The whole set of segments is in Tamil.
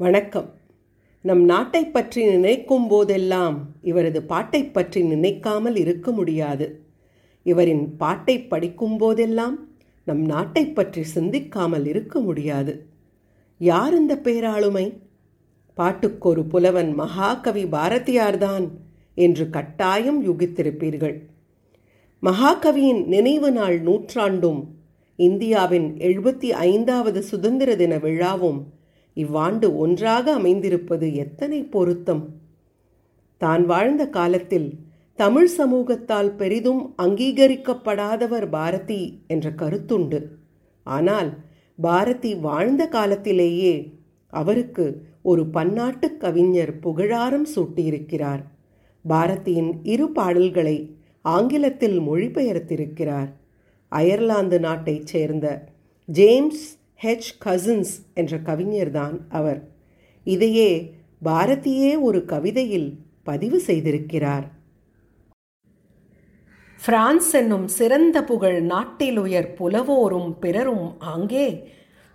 வணக்கம். நம் நாட்டை பற்றி நினைக்கும் போதெல்லாம் இவரது பாட்டை பற்றி நினைக்காமல் இருக்க முடியாது. இவரின் பாட்டை படிக்கும் போதெல்லாம் நம் நாட்டை பற்றி சிந்திக்காமல் இருக்க முடியாது. யார் இந்த பேராளுமை? பாட்டுக்கொரு புலவன் மகாகவி பாரதியார்தான் என்று கட்டாயம் யூகித்திருப்பீர்கள். மகாகவியின் நினைவு நாள் நூற்றாண்டும் இந்தியாவின் எழுபத்தி ஐந்தாவது சுதந்திர தின விழாவும் இவ்வாண்டு ஒன்றாக அமைந்திருப்பது எத்தனை பொருத்தம்? தான் வாழ்ந்த காலத்தில் தமிழ் சமூகத்தால் பெரிதும் அங்கீகரிக்கப்படாதவர் பாரதி என்ற கருத்துண்டு. ஆனால் பாரதி வாழ்ந்த காலத்திலேயே அவருக்கு ஒரு பன்னாட்டு கவிஞர் புகழாரம் சூட்டியிருக்கிறார். பாரதியின் இரு பாடல்களை ஆங்கிலத்தில் மொழிபெயர்த்திருக்கிறார். அயர்லாந்து நாட்டைச் சேர்ந்த ஜேம்ஸ் ஹெச் கசின்ஸ் என்ற கவிஞர்தான் அவர். இதையே பாரதியே ஒரு கவிதையில் பதிவு செய்திருக்கிறார். பிரான்ஸ் என்னும் சிறந்த புகழ் நாட்டில் உயர் புலவோரும் பிறரும் ஆங்கே.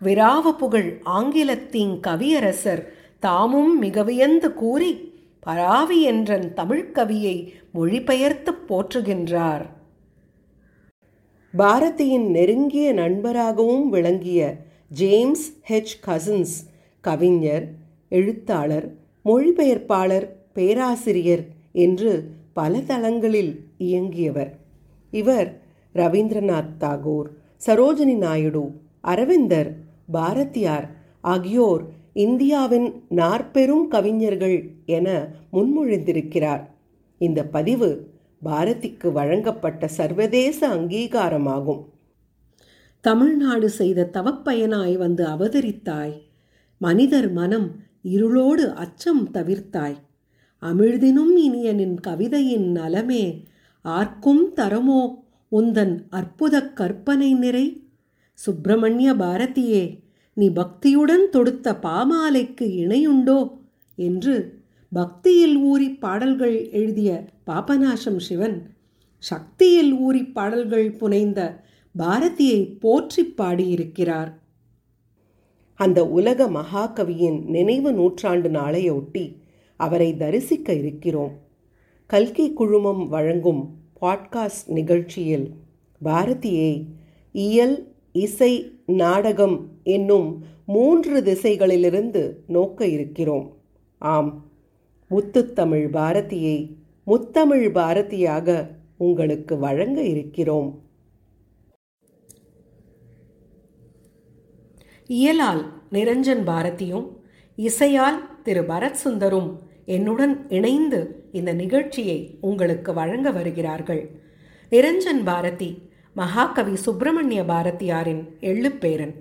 விராவ புகழ் ஆங்கிலத்தின் கவியரசர் தாமும் மிக வியந்து கூறி பராவி என்றன் தமிழ்க்கவியை மொழிபெயர்த்து போற்றுகின்றார். பாரதியின் நெருங்கிய நண்பராகவும் விளங்கிய ஜேம்ஸ் ஹெச். கசின்ஸ் கவிஞர் எழுத்தாளர் மொழிபெயர்ப்பாளர் பேராசிரியர் என்று பல தளங்களில் இயங்கியவர். இவர் ரவீந்திரநாத் தாகூர் சரோஜினி நாயுடு அரவிந்தர் பாரதியார் ஆகியோர் இந்தியாவின் நாற்பெரும் கவிஞர்கள் என முன்மொழிந்திருக்கிறார். இந்த பதிவு பாரதிக்கு வழங்கப்பட்ட சர்வதேச அங்கீகாரமாகும். தமிழ்நாடு செய்த தவப்பயனாய் வந்து அவதரித்தாய். மனிதர் மனம் இருளோடு அச்சம் தவிர்த்தாய். அமிழ்தினும் இனியனின் கவிதையின் நலமே ஆர்க்கும் தரமோ உந்தன் அற்புத கற்பனை நிறை? சுப்பிரமணிய பாரதியே நீ பக்தியுடன் தொடுத்த பாமாலைக்கு இணையுண்டோ? என்று பக்தியில் ஊறி பாடல்கள் எழுதிய பாபநாசம் சிவன் சக்தியில் ஊறி பாடல்கள் புனைந்த பாரதியை போற்றி பாடியிருக்கிறார். அந்த உலக மகாகவியின் நினைவு நூற்றாண்டு நாளையொட்டி அவரை தரிசிக்க இருக்கிறோம். கல்கி குழுமம் வழங்கும் பாட்காஸ்ட் நிகழ்ச்சியில் பாரதியை இயல் இசை நாடகம் என்னும் மூன்று திசைகளிலிருந்து நோக்க இருக்கிறோம். ஆம் முத்துத்தமிழ் பாரதியை முத்தமிழ் பாரதியாக உங்களுக்கு வழங்க இருக்கிறோம். இயலால் நிரஞ்சன் பாரதியும் இசையால் திரு பரத் சுந்தரும் என்னுடன் இணைந்து இந்த நிகழ்ச்சியை உங்களுக்கு வழங்க வருகிறார்கள். நிரஞ்சன் பாரதி மகாகவி சுப்பிரமணிய பாரதியாரின் எள்ளுப்பேரன்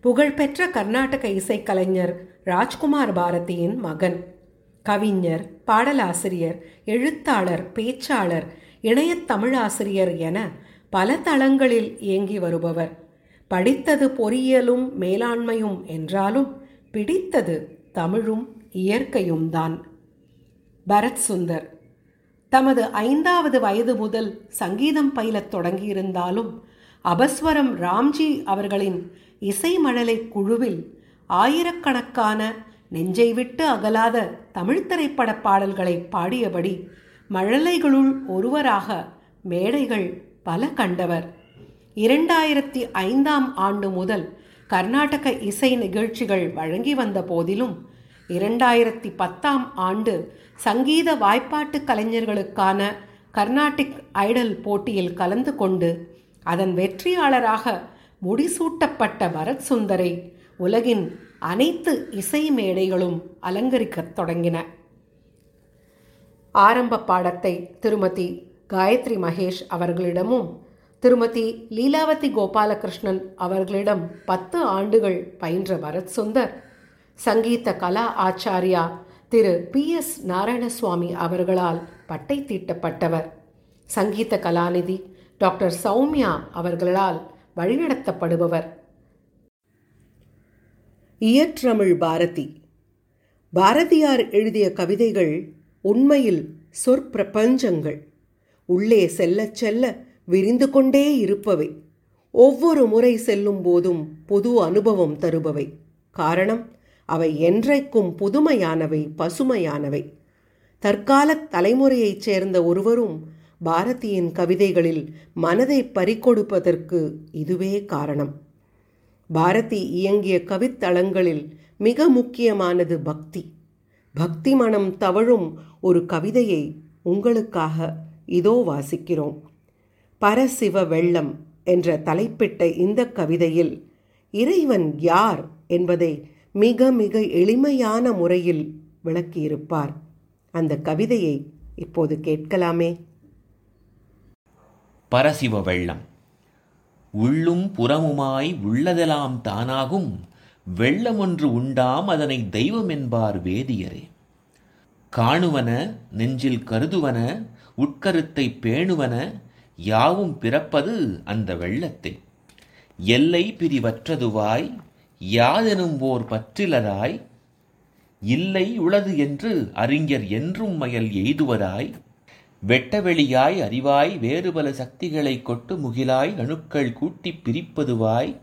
புகழ்பெற்ற கர்நாடக இசைக்கலைஞர் ராஜ்குமார் பாரதியின் மகன். கவிஞர் பாடலாசிரியர் எழுத்தாளர் பேச்சாளர் இணையத் தமிழாசிரியர் என பல தளங்களில் இயங்கி வருபவர். படித்தது பொறியியலும் மேலாண்மையும் என்றாலும் பிடித்தது தமிழும் இயற்கையும் தான். பரத் சுந்தர். தமது ஐந்தாவது வயது முதல் சங்கீதம் பயிலத் தொடங்கியிருந்தாலும் அபஸ்வரம் ராம்ஜி அவர்களின் இசை மழலை குழுவில் ஆயிரக்கணக்கான நெஞ்சை விட்டு அகலாத தமிழ் திரைப்பட பாடல்களை பாடியபடி மழலைகளுள் ஒருவராக மேடைகள் பல கண்டவர். இரண்டாயிரத்தி ஐந்தாம் ஆண்டு முதல் கர்நாடக இசை நிகழ்ச்சிகள் வழங்கி வந்த போதிலும் இரண்டாயிரத்தி பத்தாம் ஆண்டு சங்கீத வாய்ப்பாட்டு கலைஞர்களுக்கான கர்நாடிக் ஐடல் போட்டியில் கலந்து கொண்டு அதன் வெற்றியாளராக முடிசூட்டப்பட்ட பரத் சுந்தரை உலகின் அனைத்து இசை மேடைகளும் அலங்கரிக்கத் தொடங்கின. ஆரம்ப பாடத்தை திருமதி காயத்ரி மகேஷ் அவர்களிடமும் திருமதி லீலாவதி கோபாலகிருஷ்ணன் அவர்களிடம் பத்து ஆண்டுகள் பயின்ற பரத் சுந்தர் சங்கீத கலா ஆச்சாரியா திரு பி எஸ் நாராயணசுவாமி அவர்களால் பட்டை தீட்டப்பட்டவர். சங்கீத கலாநிதி டாக்டர் சௌமியா அவர்களால் வழிநடத்தப்படுபவர். இயற்றமிழ் பாரதி. பாரதியார் எழுதிய கவிதைகள் உண்மையில் சொற்பிரபஞ்சங்கள். உள்ளே செல்லச் செல்ல விரிந்து கொண்டே இருப்பவை. ஒவ்வொரு முறை செல்லும் போதும் புது அனுபவம் தருபவை. காரணம் அவை என்றைக்கும் புதுமையானவை பசுமையானவை. தற்கால தலைமுறையைச் சேர்ந்த ஒருவரும் பாரதியின் கவிதைகளில் மனதை பறிகொடுப்பதற்கு இதுவே காரணம். பாரதி இயங்கிய கவித்தளங்களில் மிக முக்கியமானது பக்தி. பக்தி மனம் தவழும் ஒரு கவிதையை உங்களுக்காக இதோ வாசிக்கிறோம். பரசிவ வெள்ளம் என்ற தலைப்பிட்ட இந்த கவிதையில் இறைவன் யார் என்பதை மிக மிக எளிமையான முறையில் விளக்கியிருப்பார். அந்த கவிதையை இப்போது கேட்கலாமே. பரசிவ வெள்ளம். உள்ளும் புறமுமாய் உள்ளதெல்லாம் தானாகும். வெள்ளம் ஒன்று உண்டாம் அதனை தெய்வம் என்பார் வேதியரே. காணுவன நெஞ்சில் கருதுவன உட்கருத்தை பேணுவன யாவும் பிறப்பது அந்த வெள்ளத்தை. எல்லை பிரிவற்றதுவாய் யாதெனும் ஓர் பற்றிலராய் இல்லை உளது என்று அறிஞர் என்றும் மயல் எய்துவராய் வெட்டவெளியாய் அறிவாய் வேறுபல சக்திகளை கொட்டு முகிலாய் அணுக்கள் கூட்டிப் பிரிப்பதுவாய்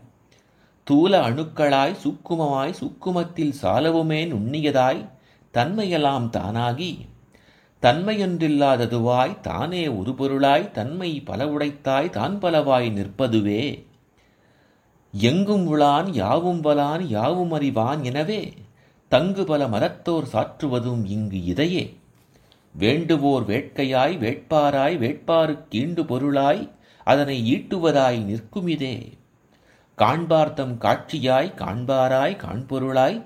தூல அணுக்களாய் சூக்குமமாய் சூக்குமத்தில் சாலவுமே நுண்ணியதாய் தன்மையெல்லாம் தானாகி தன்மையொன்றில்லாததுவாய் தானே ஒரு பொருளாய் தன்மை பல உடைத்தாய் தான் பலவாய் நிற்பதுவே. எங்கும் உளான் யாவும் வலான் யாவும் அறிவான் எனவே தங்கு பல மரத்தோர் சாற்றுவதும் இங்கு இதையே. வேண்டுவோர் வேட்கையாய் வேட்பாராய் வேட்பாருக்கீண்டு பொருளாய் அதனை ஈட்டுவதாய் நிற்குமிதே காண்பார்த்தம் காட்சியாய் காண்பாராய் காண்பொருளாய்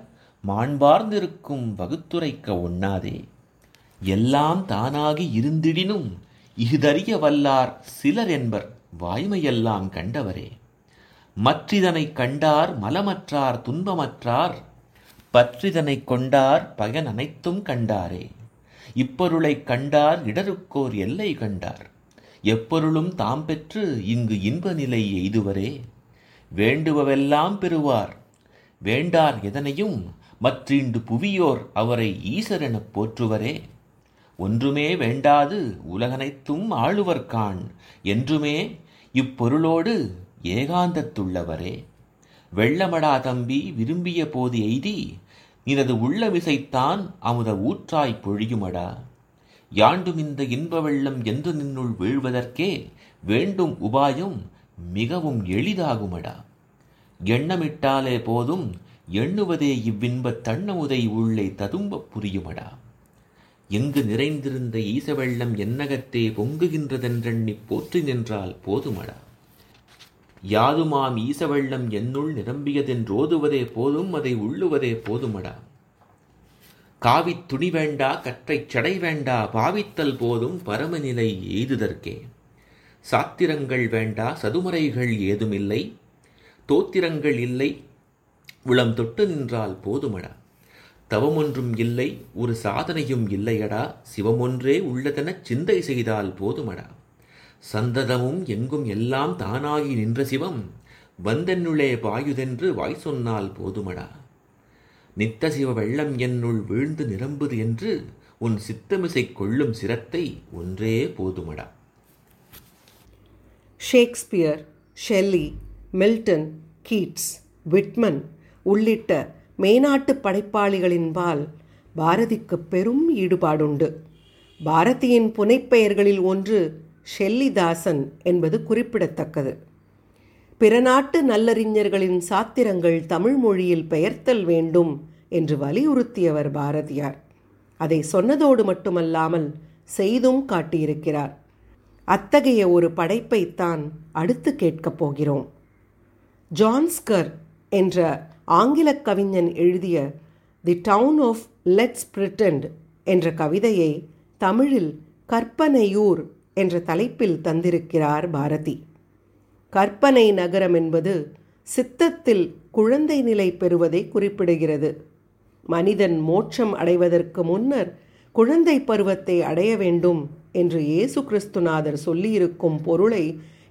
மாண்பார்ந்திருக்கும் வகுத்துரைக்க ஒண்ணாதே. எல்லாம் தானாகி இருந்திடினும் இஃதறிய வல்லார் சிலர் என்பர் வாய்மையெல்லாம் கண்டவரே. மற்றிதனைக் கண்டார் மலமற்றார் துன்பமற்றார் பற்றிதனைக் கொண்டார் பயன் அனைத்தும் கண்டாரே. இப்பொருளைக் கண்டார் இடருக்கோர் எல்லை கண்டார். எப்பொருளும் தாம் பெற்று இங்கு இன்ப நிலை எய்துவரே. வேண்டுபவெல்லாம் பெறுவார். வேண்டார் எதனையும் மற்றீண்டு புவியோர் அவரை ஈசரெனப் போற்றுவரே. ஒன்றுமே வேண்டாது உலகனைத்தும் ஆளுவர்கான் என்றுமே இப்பொருளோடு ஏகாந்தத்துள்ளவரே. வெள்ளமடா தம்பி விரும்பிய போது எய்தி நினது உள்ள விசைத்தான் அமுத ஊற்றாய் பொழியுமடா. யாண்டும் இந்த இன்ப வெள்ளம் என்று நின்னுள் வீழ்வதற்கே வேண்டும் உபாயம் மிகவும் எளிதாகுமடா. எண்ணமிட்டாலே போதும் எண்ணுவதே இவ்வின்பத் தன்னமுதை உள்ளே ததும்பப் புரியுமடா. எங்கு நிறைந்திருந்த ஈசவெள்ளம் என்னகத்தே பொங்குகின்றதென்றெண்ணி போற்றி நின்றால் போதுமடா. யாதுமாம் ஈசவெள்ளம் என்னுள் நிரம்பியதென்றோதுவதே போதும் அதை உள்ளுவதே போதுமடா. காவித் துணி வேண்டா கற்றைச் சடை வேண்டா பாவித்தல் போதும் பரமநிலை எய்துதற்கே. சாத்திரங்கள் வேண்டா சதுமறைகள் ஏதுமில்லை தோத்திரங்கள் இல்லை உளம் தொட்டு நின்றால் போதுமடா. தவமொன்றும் இல்லை ஒரு சாதனையும் இல்லையடா. சிவமொன்றே உள்ளதெனச் சிந்தை செய்தால் போதுமடா. சந்ததமும் எங்கும் எல்லாம் தானாகி நின்ற சிவம் வந்தென்னுளே பாயுதென்று வாய் சொன்னால் போதுமடா. நித்த சிவ வெள்ளம் என்னுள் வீழ்ந்து நிரம்புது என்று உன் சித்தமிசை கொள்ளும் சிரத்தை ஒன்றே போதுமடா. Shakespeare Shelley Milton Keats Whitman உள்ளிட்ட மேனாட்டு படைப்பாளிகளின்பால் பாரதிக்கு பெரும் ஈடுபாடுண்டு. பாரதியின் புனைப்பெயர்களில் ஒன்று ஷெல்லிதாசன் என்பது குறிப்பிடத்தக்கது. பிற நாட்டு நல்லறிஞர்களின் சாத்திரங்கள் தமிழ் மொழியில் பெயர்த்தல் வேண்டும் என்று வலியுறுத்தியவர் பாரதியார். அதை சொன்னதோடு மட்டுமல்லாமல் செய்தும் காட்டியிருக்கிறார். அத்தகைய ஒரு படைப்பைத்தான் அடுத்து கேட்கப் போகிறோம். ஜான்ஸ்கர் என்ற ஆங்கில கவிஞன் எழுதிய the town of let's pretend என்ற கவிதையை தமிழில் கற்பனையூர் என்ற தலைப்பில் தந்திருக்கிறார் பாரதி. கற்பனை நகரம் என்பது சித்தத்தில் குழந்தை நிலை பெறுவதை குறிப்பிடுகிறது. மனிதன் மோட்சம் அடைவதற்கு முன்னர் குழந்தை பருவத்தை அடைய வேண்டும் என்று இயேசு கிறிஸ்துநாதர் சொல்லியிருக்கும் பொருளை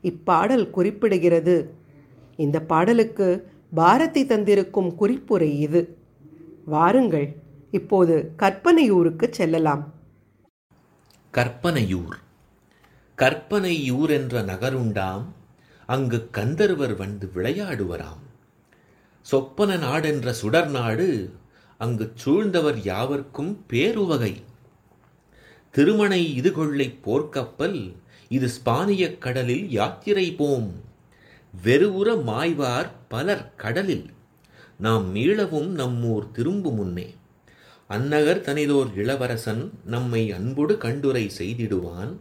இப்பாடல் குறிப்பிடுகிறது. இந்த பாடலுக்கு பாரதி தந்திருக்கும் குறிப்புரை இது. வாருங்கள் இப்போது கற்பனையூருக்கு செல்லலாம். கற்பனையூர். கற்பனையூர் என்ற நகருண்டாம் அங்கு கந்தர்வர் வந்து விளையாடுவராம். சொப்பன நாடென்ற சுடர் நாடு அங்கு சூழ்ந்தவர் யாவர்க்கும் பேருவகை. திருமணை இது கொள்ளை போர்க்கப்பல் இது ஸ்பானியக் கடலில் யாத்திரை போம். வெறுவுற மாய்வார் பலர் கடலில். நாம் மீளவும் நம்மூர் திரும்பு முன்னே அந்நகர் தனிதோர் இளவரசன் நம்மை அன்புடு கண்டுரை செய்திடுவான்.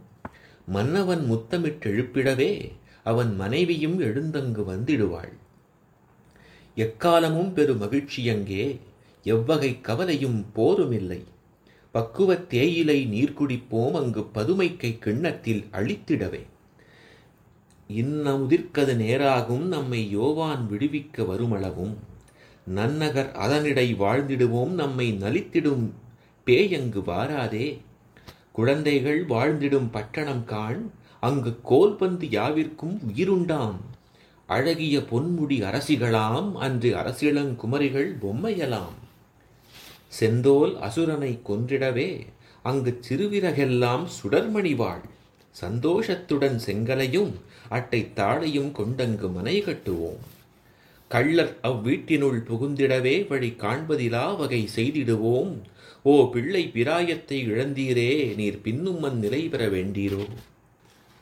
மன்னவன் முத்தமிட்டெழுப்பிடவே அவன் மனைவியும் எழுந்தங்கு வந்திடுவாள். எக்காலமும் பெரு மகிழ்ச்சியங்கே எவ்வகை கவலையும் போருமில்லை. பக்குவத் தேயிலை நீர் குடிப்போம் அங்கு பதுமைக்கை கிண்ணத்தில் அழித்திடவே. இன்னமுதிர்க்கது நேராகும் நம்மை யோவான் விடுவிக்க வருமளவும். நன்னகர் அதனிடை வாழ்ந்திடுவோம் நம்மை நலித்திடும் பேயங்கு வாராதே. குழந்தைகள் வாழ்ந்திடும் பட்டணம் காண் அங்கு கோல்பந்து யாவிற்கும் உயிருண்டாம். அழகிய பொன்முடி அரசிகளாம் அன்று அரசிளங்குமரிகள் பொம்மையலாம். செந்தோல் அசுரனை கொன்றிடவே அங்கு சிறுவிரகெல்லாம் சுடர்மணிவாள் சந்தோஷத்துடன் செங்கலையும் அட்டை தாளையும் கொண்டங்கு மனை கட்டுவோம். கள்ளர் அவ்வீட்டினுள் புகுந்திடவே வழி காண்பதிலா வகை செய்திடுவோம். ஓ பிள்ளை பிராயத்தை இழந்தீரே நீர் பின்னும் அந் நிலை பெற வேண்டீரோ?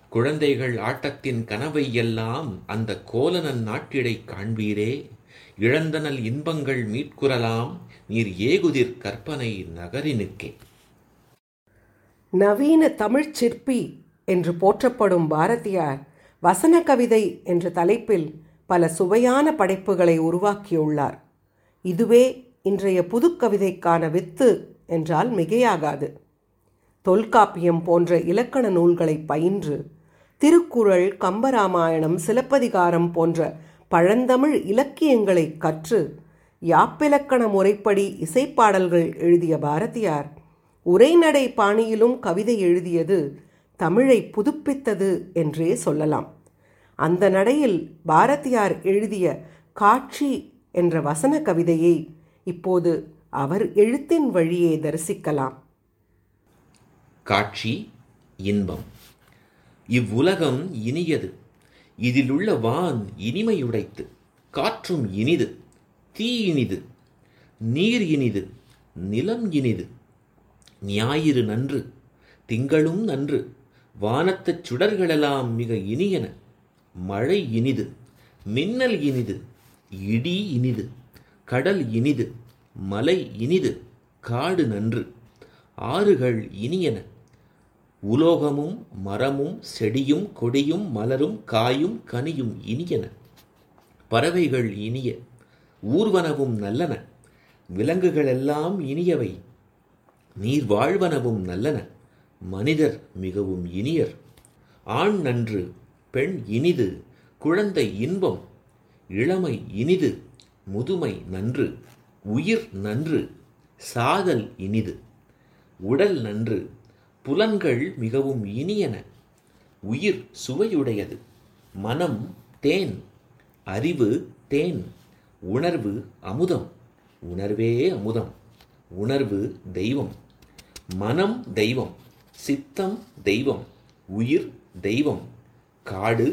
குழந்தைகள் ஆட்டத்தின் கனவை எல்லாம் அந்த கோலனன் நாட்டிடை காண்பீரே? இழந்தனல் இன்பங்கள் மீட்குறலாம் நீர் ஏகுதிர் கற்பனை நகரினுக்கே. நவீன தமிழ்ச் சிற்பி என்று போற்றப்படும் பாரதியார் வசன கவிதை என்ற தலைப்பில் பல சுவையான படைப்புகளை உருவாக்கியுள்ளார். இதுவே இன்றைய புதுக்கவிதைக்கான வித்து என்றால் மிகையாகாது. தொல்காப்பியம் போன்ற இலக்கண நூல்களை பயின்று திருக்குறள் கம்பராமாயணம் சிலப்பதிகாரம் போன்ற பழந்தமிழ் இலக்கியங்களை கற்று யாப்பிலக்கண முறைப்படி இசைப்பாடல்கள் எழுதிய பாரதியார் உரைநடை பாணியிலும் கவிதை எழுதியது தமிழை புதுப்பித்தது என்றே சொல்லலாம். அந்த நடையில் பாரதியார் எழுதிய காட்சி என்ற வசன கவிதையை இப்போது அவர் எழுத்தின் வழியே தரிசிக்கலாம். காட்சி இன்பம். இவ்வுலகம் இனியது. இதிலுள்ள வான் இனிமையுடைத்து காற்றும் இனிது தீ இனிது நீர் இனிது நிலம் இனிது. ஞாயிறு நன்று திங்களும் நன்று வானத்துச் சுடர்களெல்லாம் மிக இனியன. மழை இனிது மின்னல் இனிது இடி இனிது கடல் இனிது மலை இனிது காடு நன்று ஆறுகள் இனியன. உலோகமும் மரமும் செடியும் கொடியும் மலரும் காயும் கனியும் இனியன. பறவைகள் இனிய ஊர்வனவும் நல்லன. விலங்குகளெல்லாம் இனியவை. நீர் வாழ்வனவும் நல்லன. மனிதர் மிகவும் இனியர். ஆண் நன்று பெண் இனிது குழந்தை இன்பம் இளமை இனிது முதுமை நன்று உயிர் நன்று சாதல் இனிது. உடல் நன்று புலன்கள் மிகவும் இனியன உயிர் சுவையுடையது. மனம் தேன் அறிவு தேன் உணர்வு அமுதம் உணர்வே அமுதம் உணர்வு தெய்வம். மனம் தெய்வம். சித்தம் தெய்வம் உயிர் தெய்வம் காடு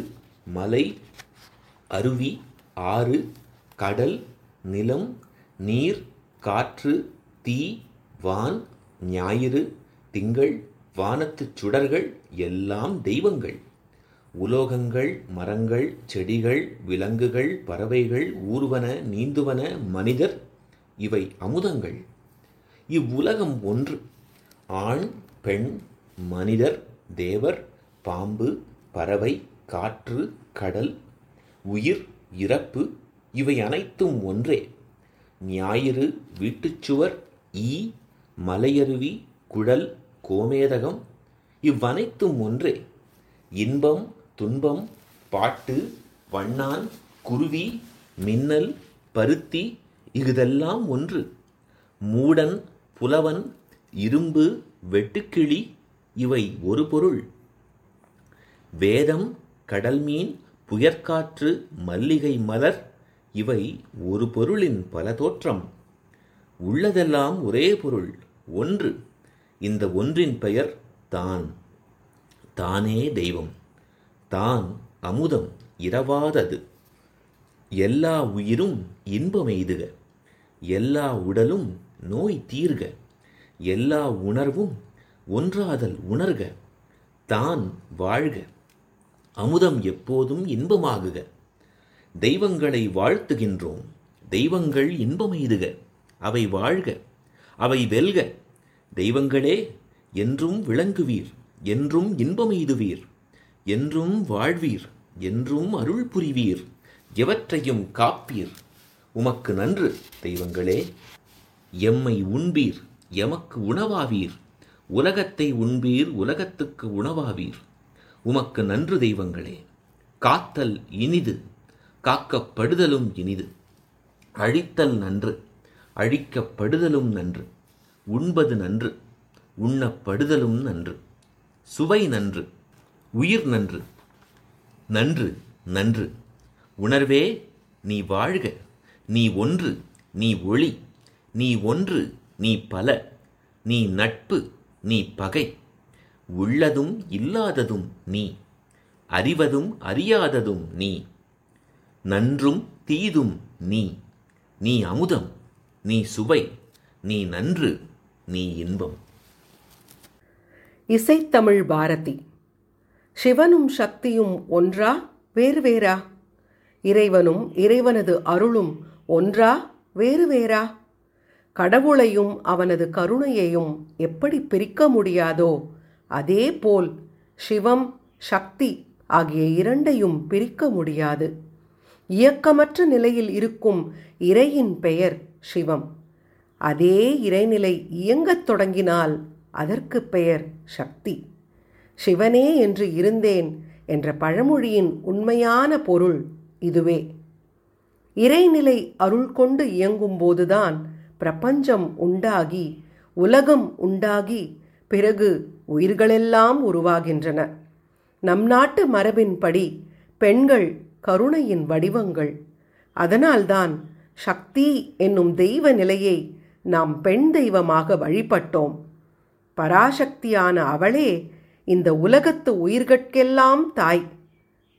மலை அருவி ஆறு கடல் நிலம் நீர் காற்று தீ வான் ஞாயிறு திங்கள் வானத்துச் சுடர்கள் எல்லாம் தெய்வங்கள். உலோகங்கள் மரங்கள் செடிகள் விலங்குகள் பறவைகள் ஊர்வன நீந்துவன மனிதர் இவை அமுதங்கள். இவ்வுலகம் ஒன்று. ஆண் பெண் மனிதர் தேவர் பாம்பு பறவை காற்று கடல் உயிர் இறப்பு இவை அனைத்தும் ஒன்றே. ஞாயிறு வீட்டுச்சுவர் ஈ மலையருவி குழல் கோமேதகம் இவ்வனைத்தும் ஒன்றே. இன்பம் துன்பம் பாட்டு வண்ணான் குருவி மின்னல் பருத்தி இதெல்லாம் ஒன்று. மூடன் புலவன் இரும்பு வெட்டுக்கிளி இவை ஒரு பொருள். வேதம் கடல்மீன் புயற்காற்று மல்லிகை மலர் இவை ஒரு பொருளின் பல தோற்றம். உள்ளதெல்லாம் ஒரே பொருள் ஒன்று. இந்த ஒன்றின் பெயர் தான். தானே தெய்வம். தான் அமுதம் இரவாதது. எல்லா உயிரும் இன்பமெய்துக எல்லா உடலும் நோய் தீர்க. எல்லா உணர்வும் ஒன்றாதல் உணர்க தான் வாழ்க. அமுதம் எப்போதும் இன்பமாகுக. தெய்வங்களை வாழ்த்துகின்றோம் தெய்வங்கள் இன்பமெய்துக. அவை வாழ்க அவை வெல்க. தெய்வங்களே என்றும் விளங்குவீர் என்றும் இன்பமெய்துவீர். என்றும் வாழ்வீர் என்றும் அருள் புரிவீர். எவற்றையும் காப்பீர். உமக்கு நன்று தெய்வங்களே. எம்மை உண்பீர் எமக்கு உணவாவீர். உலகத்தை உண்பீர் உலகத்துக்கு உணவாவீர். உமக்கு நன்று தெய்வங்களே காத்தல் இனிது காக்கப்படுதலும் இனிது. அழித்தல் நன்று அழிக்கப்படுதலும் நன்று. உண்பது நன்று உண்ணப்படுதலும் நன்று. சுவை நன்று உயிர் நன்று. நன்று நன்று. உணர்வே நீ வாழ்க. நீ ஒன்று நீ ஒளி. நீ ஒன்று நீ பல. நீ நட்பு நீ பகை. உள்ளதும் இல்லாததும் நீ. அறிவதும் அறியாததும் நீ. நன்றும் தீதும் நீ. நீ அமுதம் நீ சுவை நீ நன்று நீ இன்பம். இசைத்தமிழ் பாரதி. சிவனும் சக்தியும் ஒன்றா வேறு வேறா? இறைவனும் இறைவனது அருளும் ஒன்றா வேறு வேறா? கடவுளையும் அவனது கருணையையும் எப்படி பிரிக்க முடியாதோ அதே போல் சிவம் சக்தி ஆகிய இரண்டையும் பிரிக்க முடியாது. இயக்கமற்ற நிலையில் இருக்கும் இறையின் பெயர் சிவம். அதே இறைநிலை இயங்கத் தொடங்கினால் அதற்கு பெயர் சக்தி. சிவனே என்று இருந்தேன் என்ற பழமொழியின் உண்மையான பொருள் இதுவே. இறைநிலை அருள் கொண்டு இயங்கும்போதுதான் பிரபஞ்சம் உண்டாகி உலகம் உண்டாகி பிறகு உயிர்களெல்லாம் உருவாகின்றன. நம் நாட்டு மரபின்படி பெண்கள் கருணையின் வடிவங்கள். அதனால்தான் சக்தி என்னும் தெய்வ நிலையை நாம் பெண் தெய்வமாக வழிபட்டோம். பராசக்தியான அவளே இந்த உலகத்து உயிர்கட்கெல்லாம் தாய்.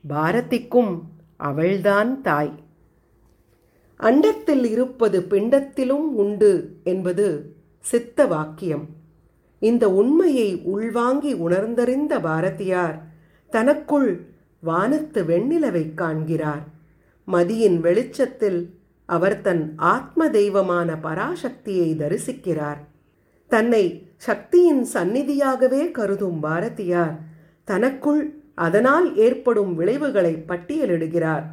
பாரதிக்கும் அவள்தான் தாய். அண்டத்தில் இருப்பது பிண்டத்திலும் உண்டு என்பது சித்த வாக்கியம். இந்த உண்மையை உள்வாங்கி உணர்ந்தறிந்த பாரதியார் தனக்குள் வானத்து வெண்ணிலவை காண்கிறார். மதியின் வெளிச்சத்தில் அவர் தன் ஆத்ம தெய்வமான பராசக்தியை தரிசிக்கிறார். தன்னை சக்தியின் சந்நிதியாகவே கருதும் பாரதியார் தனக்குள் அதனால் ஏற்படும் விளைவுகளை பட்டியலிடுகிறார்.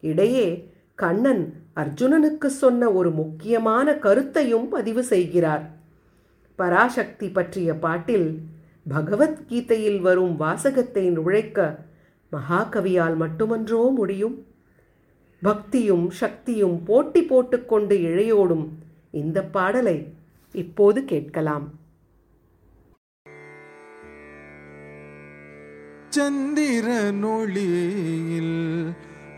இடையே கண்ணன் அர்ஜுனனுக்கு சொன்ன ஒரு முக்கியமான கருத்தையும் பதிவு செய்கிறார். பராசக்தி பற்றிய பாட்டில் பகவத்கீதையில் வரும் வாசகத்தை நுழைக்க மகாகவியால் மட்டுமன்றோ முடியும்? பக்தியும் சக்தியும் போட்டி போட்டுக்கொண்டு இழையோடும் இந்த பாடலை இப்போது கேட்கலாம். சந்திரனொளியில்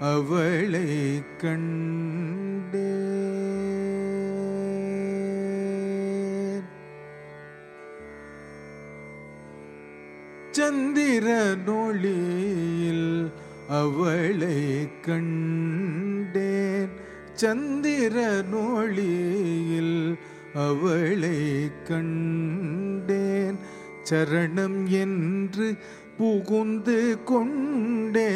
அவளை கண்டே சந்திரனொளியில் அவளை கண்டேன். சந்திரனொளியில் அவளை கண்டேன். சரணம் என்று புகுந்து கொண்டே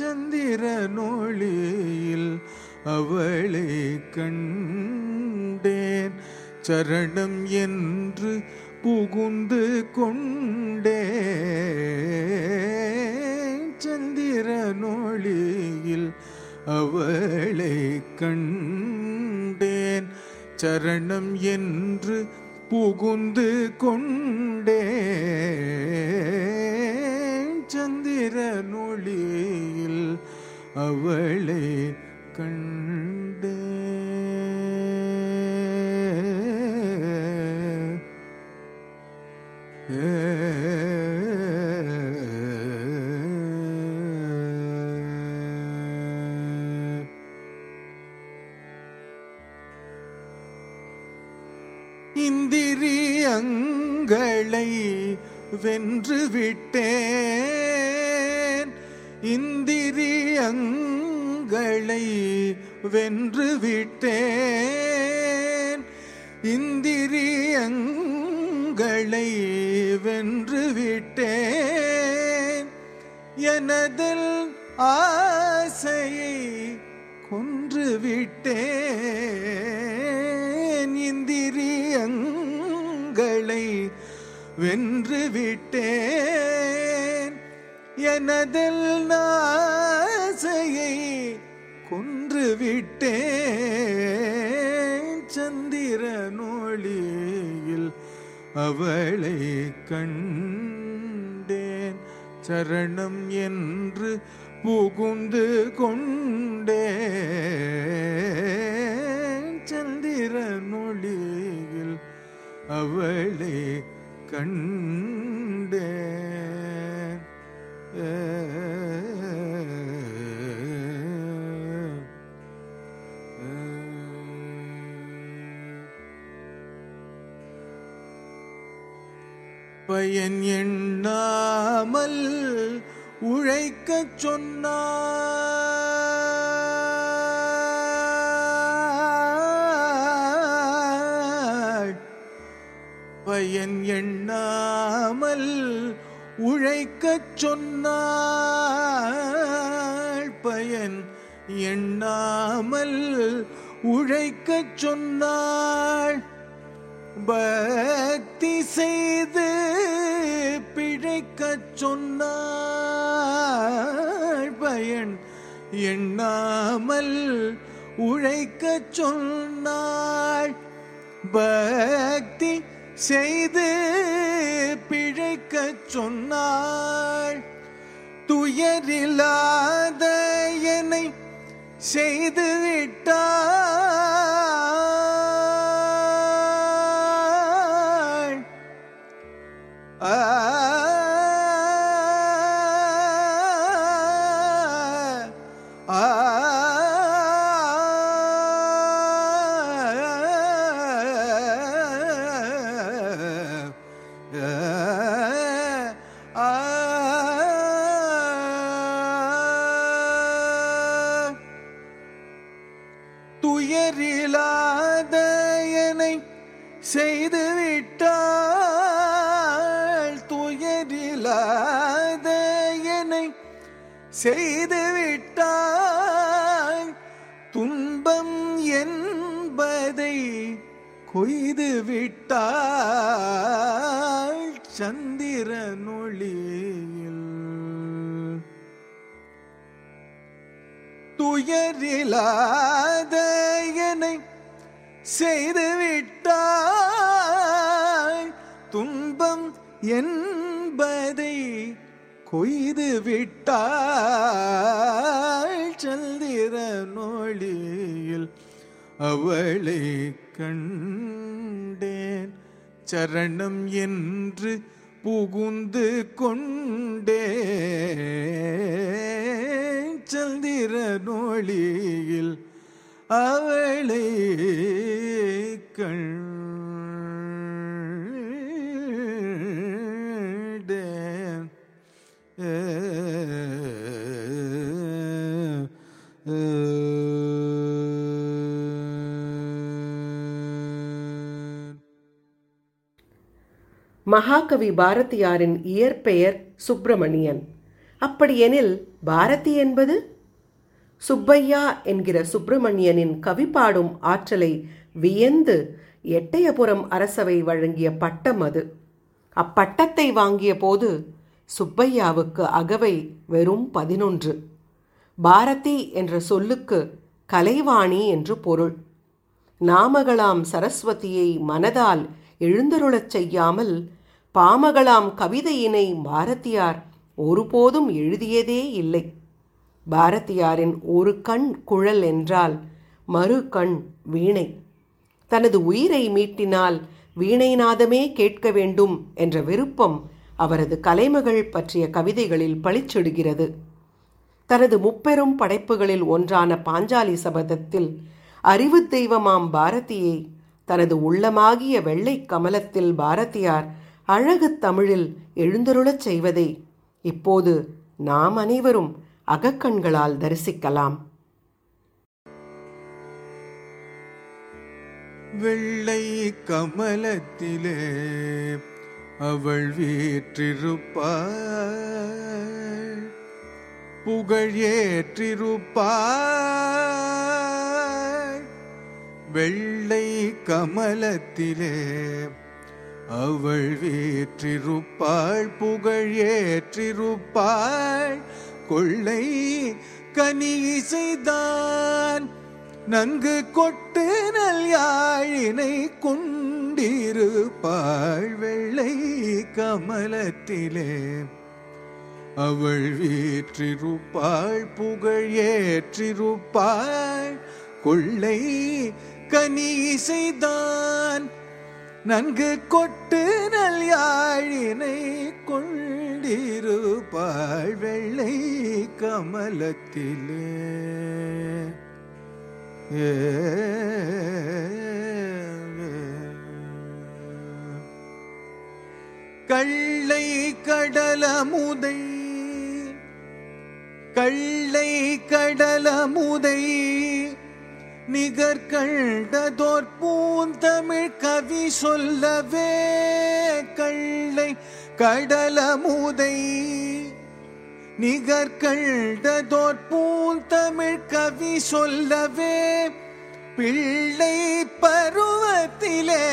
சந்திரனொளியில் அவளை கண்டேன். சரணம் என்று புகுந்து கொண்டே சந்திரனொளியில் அவளை கண்டேன். சரணம் என்று புகுந்து கொண்டே சந்திரனொளியில் அவளை கண் பயங்களை வென்று விட்டேன். இந்திரியங்களை வென்று விட்டேன். இந்திரியங்களை வென்று விட்டேன். எனதில் ஆசையை கொன்று விட்டேன். உங்களை வென்று விட்டேன். எனதில் நாசையை கொன்று விட்டேன். சந்திர நொழியில் அவளை கண்டேன். சரணம் என்று புகுந்து கொண்டே சந்திர நொழியில் அவளே கண்டே பயன் எண்ணாமல் உழைக்கச் சொன்னார். பயன் எண்ணாமல் உழைக்கச் சொன்னாள் பயன் எண்ணாமல் உழைக்கச் சொன்னாள். பக்தி செய்து பிழைக்கச் சொன்னாள் பயன் எண்ணாமல் உழைக்கச் சொன்னாள். பக்தி செய்து பிழைக்க சொன்னாள். துயரில்லாத என்னை செய்து விட்டாள் என்பதை கொய்து விட்டாள் சந்திர நொழியில் துயரில்லாத என்னை செய்து விட்டாய் துன்பம் என்பதை கொய்து விட்டாள் சந்திர நொழியில் அவளை கண்டேன். சரணம் என்று புகுந்து கொண்டே சந்திர நொழியில் அவளை கண்டேன். ஏ மகாகவி பாரதியாரின் இயற்பெயர் சுப்பிரமணியன். அப்படியெனில் பாரதி என்பது? சுப்பையா என்கிற சுப்பிரமணியனின் கவி பாடும் ஆற்றலை வியந்து எட்டயபுரம் அரசவை வழங்கிய பட்டம் அது. அப்பட்டத்தை வாங்கிய போது சுப்பையாவுக்கு அகவை வெறும் பதினொன்று. பாரதி என்ற சொல்லுக்கு கலைவாணி என்று பொருள். நாமகளாம் சரஸ்வதியை மனதால் எழுந்தருளச் செய்யாமல் பாமகளாம் கவிதையினை பாரதியார் ஒருபோதும் எழுதியதே இல்லை. பாரதியாரின் ஒரு கண் குழல் என்றால் மறு கண் வீணை. தனது உயிரை மீட்டினால் வீணைநாதமே கேட்க வேண்டும் என்ற விருப்பம் அவரது கலைமகள் பற்றிய கவிதைகளில் பளிச்சிடுகிறது. தனது முப்பெரும் படைப்புகளில் ஒன்றான பாஞ்சாலி சபதத்தில் அறிவு தெய்வமாம் பாரதியை தனது உள்ளமாகிய வெள்ளை கமலத்தில் பாரதியார் அழகு தமிழில் எழுந்தருளச் செய்வதை. இப்போது நாம் அனைவரும் அகக்கண்களால் தரிசிக்கலாம். வெள்ளை கமலத்திலே அவள் வீற்றிருப்பாள். புகழ் ஏற்றிருப்பாள். வெள்ளை கமலத்திலே அவள் வேற்றிருப்பாள் புகழ் ஏற்றிருப்பாள். கொள்ளை கனி இசைதான். நன்கு கொட்டு நல் யாழினை கொண்டிருப்பாள் வெள்ளை கமலத்திலே. அவள் வீற்றிருப்பாள் புகழ் ஏற்றிருப்பாள். கொள்ளை கனி இசைதான். நன்கு கொட்டு நல் யாழினை கொண்டிருப்பாள் வெள்ளை கமலத்திலே ஏ. கள்ளை கடலமுதை கள்ளை கடலமுதை நிகர்கண்டதோர் பூந்தமிழ் கவி சொல்லவே கள்ளை கடலமுதை. நிகர்கண்டதோர் பூந்தமிழ் கவி சொல்லவே பிள்ளை பருவத்திலே.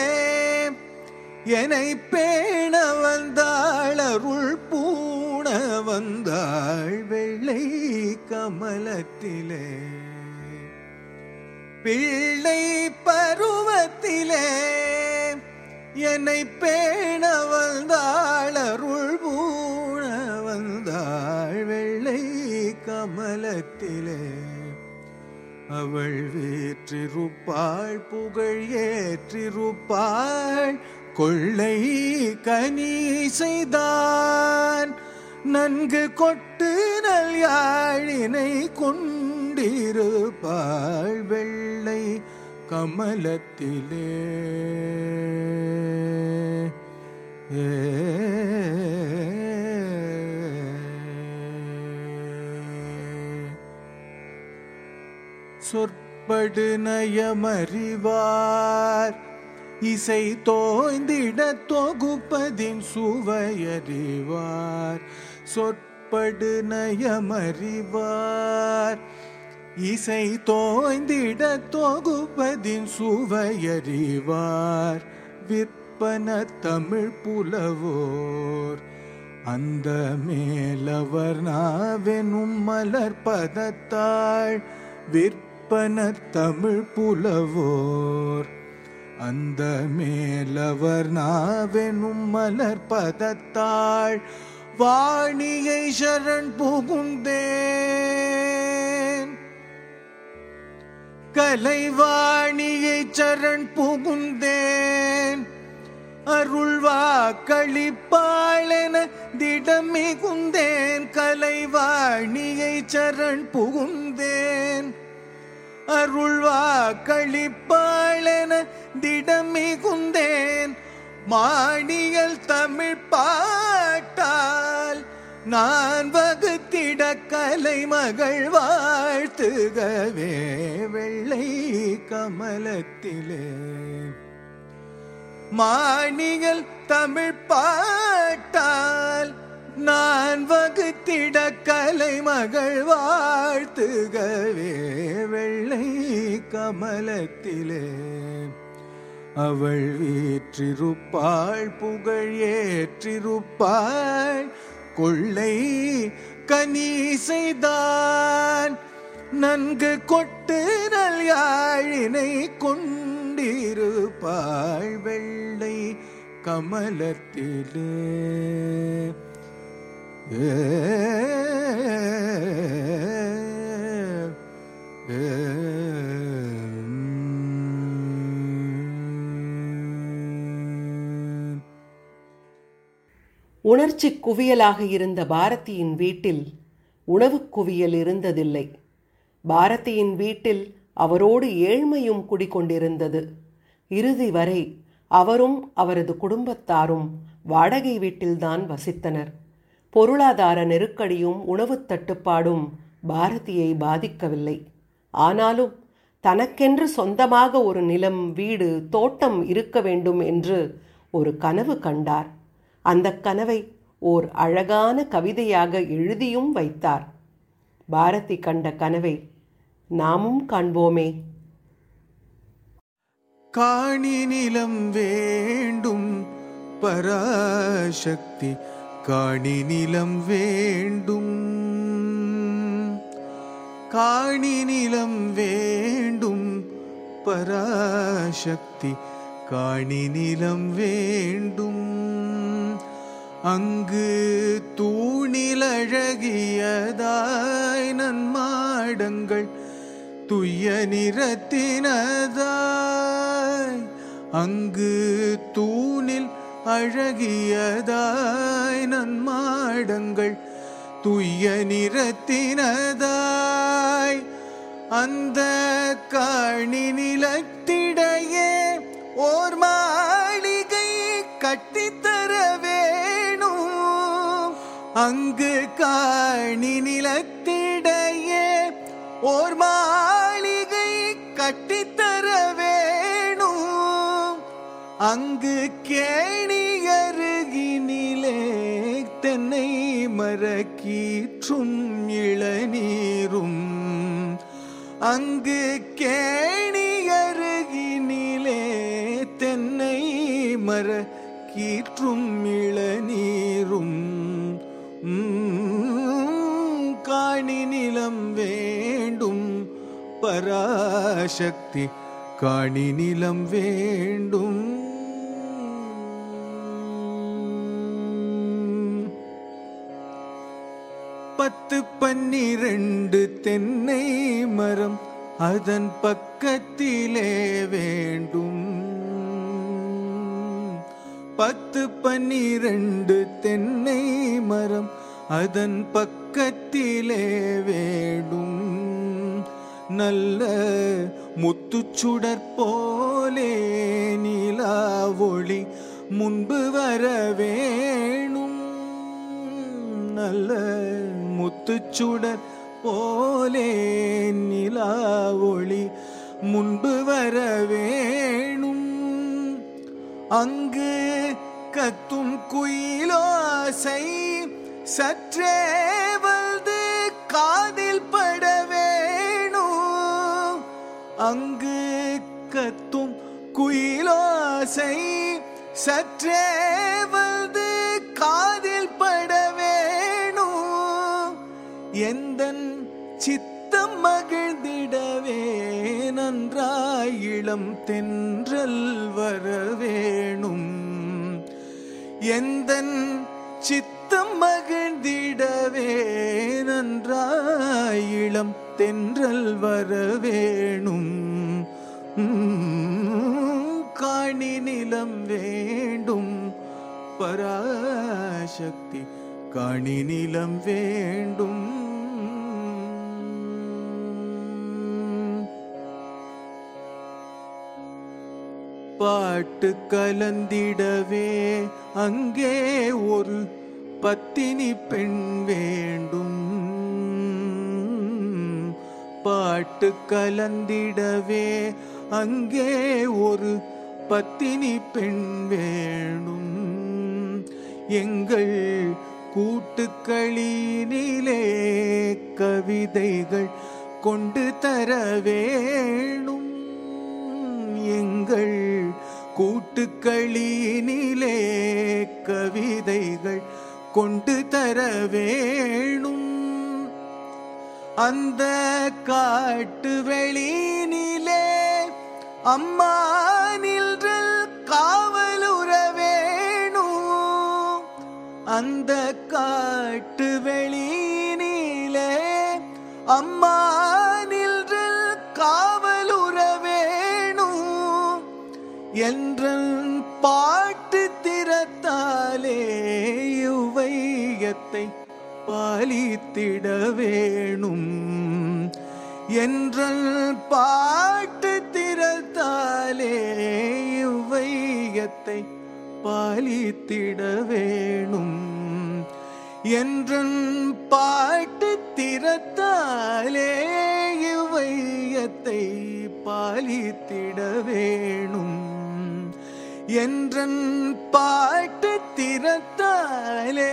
என்னை பேண வந்தாள் அருள் பூண வந்தாள் வெள்ளை கமலத்திலே. பிள்ளை பருவத்திலே என்னை பேண வந்தாள் அருள் பூண வந்தாள் வெள்ளை கமலத்திலே. அவள் வேற்றிருப்பாள் புகழ் ஏற்றிருப்பாள் கொள்ளை கனி செய்தான். நன்கு கொட்டு நல் யாழினை கொண்டிருப்பாள் வெள்ளை கமலத்திலே. ஏ. சொற்படு நயமறிவார். இசை தோய்ந்திட தொகுப்பதின் சுவையறிவார். சொற்படு நயமறிவார். இசை தோய்ந்திட தொகுப்பதின் சுவையறிவார். விற்பன தமிழ் புலவோர். அந்த மேலவர் நாவெனும் மலர் பதத்தாள். விற்பன தமிழ் புலவோர். அந்த மேலவர் நாவெனும் மலர் பதத்தாள். வாணியை சரண் புகுந்தேன். கலைவாணியை சரண் புகுந்தேன். அருள்வா களிப்பாளென திடம் மிகுந்தேன் கலைவாணியை சரண் புகுந்தேன். அருள்வா களிப்பாளென திடம் மிகுந்தேன் மாணியல் தமிழ் பாட்டால் நான் வகுத்திட கலை மகள் வாழ்த்துகவே வெள்ளை கமலத்திலே. மாணியல் தமிழ் பாட்டால் நான் வகுத்திட கலை மகள் வாழ்த்துகவே வெள்ளை கமலத்திலே. அவள் வீற்றிருப்பாள் புகழ் ஏற்றிருப்பாள். கொள்ளை கனி செய்தான் நன்கு கொட்டு நல் யாழினை கொண்டிருப்பாள் வெள்ளை கமலத்திலே. ஏ. உணர்ச்சி குவியலாக இருந்த பாரதியின் வீட்டில் உணவு குவியல் இருந்ததில்லை. பாரதியின் வீட்டில் அவரோடு ஏழ்மையும் குடிகொண்டிருந்தது. இறுதி வரை அவரும் அவரது குடும்பத்தாரும் வாடகை வீட்டில்தான் வசித்தனர். பொருளாதார நெருக்கடியும் உணவுத் தட்டுப்பாடும் பாரதியை பாதிக்கவில்லை. ஆனாலும் தனக்கென்று சொந்தமாக ஒரு நிலம் வீடு தோட்டம் இருக்க வேண்டும் என்று ஒரு கனவு கண்டார். அந்த கனவை ஓர் அழகான கவிதையாக எழுதியும் வைத்தார். பாரதி கண்ட கனவை நாமும் காண்போமே. காணி நிலம் வேண்டும் பராசக்தி காணி நிலம் வேண்டும். காணி நிலம் வேண்டும் பராசக்தி காணி நிலம் வேண்டும். அங்கு தூணிலழகியதாய் நன்மாடங்கள் துய்ய நிறத்தினதாய். அங்கு தூணில் அழகியதாய் நன்மாடங்கள் துய்ய நிறத்தினதாய். அந்த காணி நிலத்திடையே ஓர் மாளிகை கட்டித்தரவே அங்கு காணி நிலத்திடையே ஓர் மாளிகை கட்டித்தர வேணும். அங்கு கேணி அருகினிலே தென்னை மரக்கீற்றும் இளநீரும். அங்கு கேணி அருகினிலே தென்னை மர கீற்றும் இளநீரும். உம், காணி நிலம் வேண்டும். பராசக்தி காணி நிலம் வேண்டும். பத்து பன்னிரண்டு தென்னை மரம் அதன் பக்கத்திலே வேண்டும். பத்து பன்னிரண்டு தென்னை மரம் அதன் பக்கத்திலே வேடும். நல்ல முத்துச்சுடற் போலே நிலா ஒளி முன்பு வர வேணும். நல்ல முத்துச்சுடர் போலே நிலா ஒளி முன்பு வர வேணும் அங்கு கத்தும் குயிலோசை சற்றே வந்து காதில் பட வேணும் அங்கு கத்தும் குயிலோசை சற்றே வந்து காதில் பட வேணும் எந்த சித்தம் மகிழ்ந்திடவே நன்றாய் இளம் தென்றல் வரவே. எந்த சித்தம் மகிழ்ந்திடவே நன்றாய் இளம் தென்றல் வரவேணும். காணி நிலம் வேண்டும். பராசக்தி காணி நிலம் வேண்டும். பாட்டு கலந்திடவே அங்கே ஒரு பத்தினி பெண் வேண்டும். பாட்டு கலந்திடவே அங்கே ஒரு பத்தினி பெண் வேணும் எங்கள் கூட்டுக்களினிலே கவிதைகள் கொண்டு தர வேணும் எங்கள் கூட்டுக்களினிலே கவிதைகள் கொண்டு தர வேணும். அந்த காட்டு வெளியினிலே அம்மா நின்றல் காவலுற வேணும். அந்த காட்டு வெளியினிலே அம்மா என்றன் பாட்டு திறத்தாலே யுவையத்தை பாலித்திட வேணும். என்றன் பாட்டு திறத்தாலே யுவையத்தை பாலித்திட வேணும். என்றன் பாட்டு திறத்தாலே யுவையத்தை பாலித்திட வேணும். என்றன் பாட்டு திறத்தாலே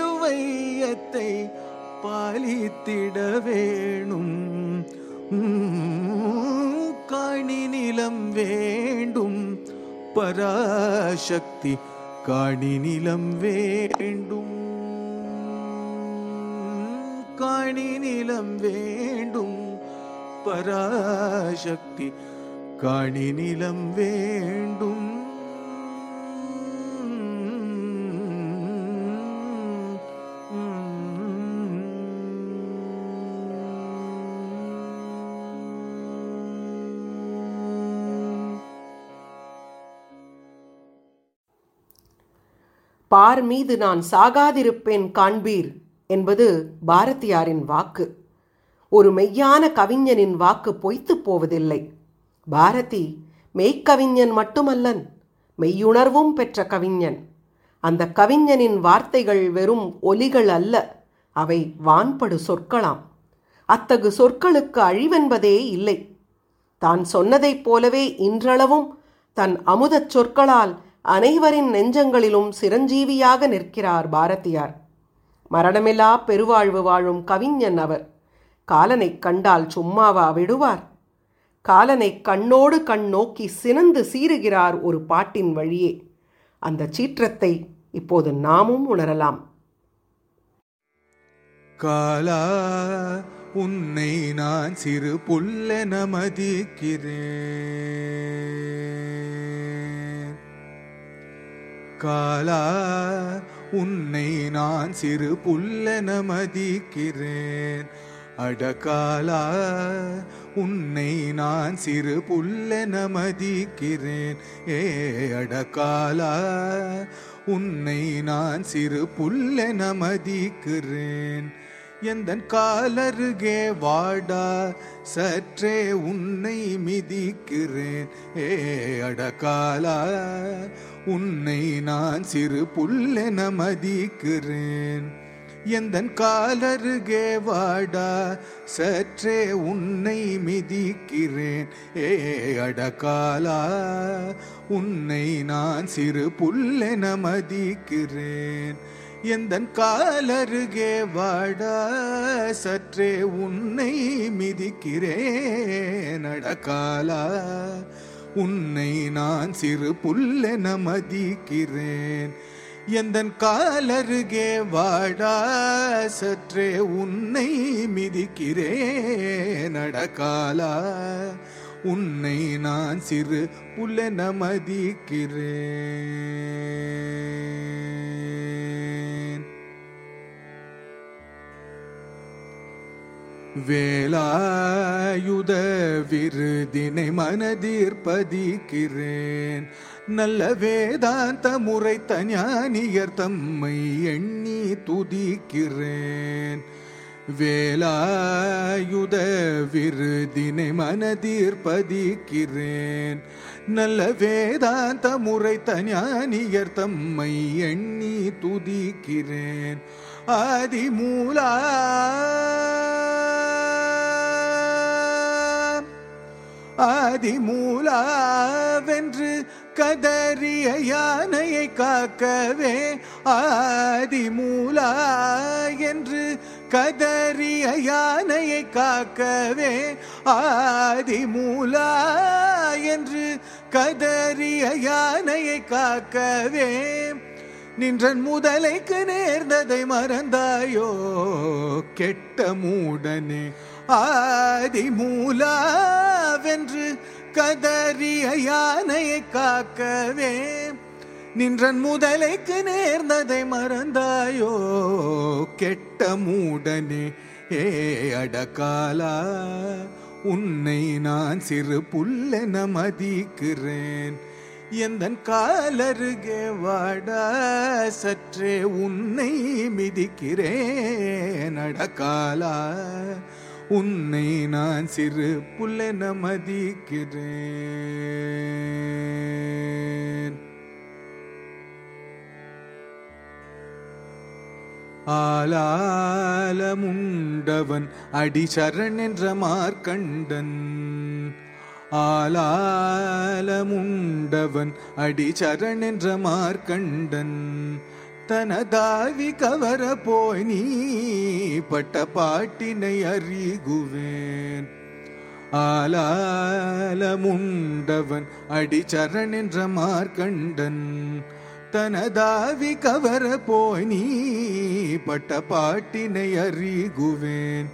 இவ்வையத்தை பாலித்திட வேணும். காணி நிலம் வேண்டும். பராசக்தி காணி நிலம் வேண்டும். காணி நிலம் வேண்டும். பராசக்தி காணி நிலம் வேண்டும். பார் மீது நான் சாகாதிருப்பேன் காண்பீர் என்பது பாரதியாரின் வாக்கு. ஒரு மெய்யான கவிஞனின் வாக்கு பொய்த்துப் போவதில்லை. பாரதி மெய்க்கவிஞன் மட்டுமல்லன் மெய்யுணர்வும் பெற்ற கவிஞன். அந்த கவிஞனின் வார்த்தைகள் வெறும் ஒலிகள் அல்ல அவை வான்படு சொற்களாம். அத்தகு சொற்களுக்கு அழிவென்பதே இல்லை. தான் சொன்னதைப் போலவே இன்றளவும் தன் அமுதச் சொற்களால் அனைவரின் நெஞ்சங்களிலும் சிரஞ்சீவியாக நிற்கிறார் பாரதியார். மரணமில்லா பெருவாழ்வு வாழும் கவிஞன் அவர். காலனைக் கண்டால் சும்மாவா விடுவார்? காலனை கண்ணோடு கண் நோக்கி சினந்து சீறுகிறார் ஒரு பாட்டின் வழியே. அந்த சீற்றத்தை இப்போது நாமும் உணரலாம். காலா உன்னை நான் சிறு புல்லென மதிக்கிறேன். காலா உன்னை நான் சிறு புல்லென மதிக்கிறேன். அடகாலா உன்னை நான் சிறு புல்லென மதிக்கிறேன். ஏ அடக்காலா. உன்னை நான் சிறு புல்லென மதிக்கிறேன். எந்தன் காலருகே வாடா. சற்றே உன்னை மிதிக்கிறேன். ஏ அடக்காலா. உன்னை நான் சிறு புல்லென மதிக்கிறேன். எந்தன் காலருகே வாடா சற்றே உன்னை மிதிக்கிறேன். ஏ அடகாலா உன்னை நான் சிறு புல்லென மதிக்கிறேன். எந்தன் காலருகே வாடா சற்றே உன்னை மிதிக்கிறேன். அடகாலா உன்னை நான் சிறு புல்லென மதிக்கிறேன். எந்தன் காலருகே வாடா சற்றே உன்னை மிதிக்கிறேன் நடக்காலா உன்னை நான் சிறு புல்லென மதிக்கிறேன். வேலாயுத விருதினை மனதிற்பதிக்கிறேன் நல்ல வேதாந்த முறைத்த ஞானியர் தம்மை எண்ணி துதிக்கிறேன். வேலாயுத விருதினை மனதிற் பதிக்கிறேன். நல்ல வேதாந்த முறைத்த ஞானியர் தம்மை எண்ணி துதிக்கிறேன். ஆதிமூலா ஆதிமூலாவென்று கதறிய யானையை காக்கவே ஆதிமூலா என்று கதறிய யானையை காக்கவே ஆதிமூலா என்று கதறிய யானையை காக்கவே. நின்றன் முதலைக்கு நேர்ந்ததை மறந்தாயோ கெட்ட மூடனே. ஆதி மூலாவென்று கதறிய யானையை காக்கவே. நின்றன் முதலைக்கு நேர்ந்ததை மறந்தாயோ கெட்ட மூடனே ஏ அடக்காலா உன்னை நான் சிறு புல்லென மதிக்கிறேன். எந்தன் காலருகே வாடா சற்றே உன்னை மிதிக்கிறேன். அடக்காலா உன்னை நான் சிறு புல்லென மதிக்கிறேன். ஆலாலமுண்டவன் அடிசரண் என்ற மார்க்கண்டன். ஆலாலமுண்டவன் அடிசரண் என்ற மார்க்கண்டன். தனதாவி கவர போய் நீ பட்ட பாட்டினை அறிகுவேன். ஆலாலமுண்டவன் அடி என்ற மார்க்கண்டன் தனதாவி கவர போய் நீ பட்ட பாட்டினை அறிகுவேன்.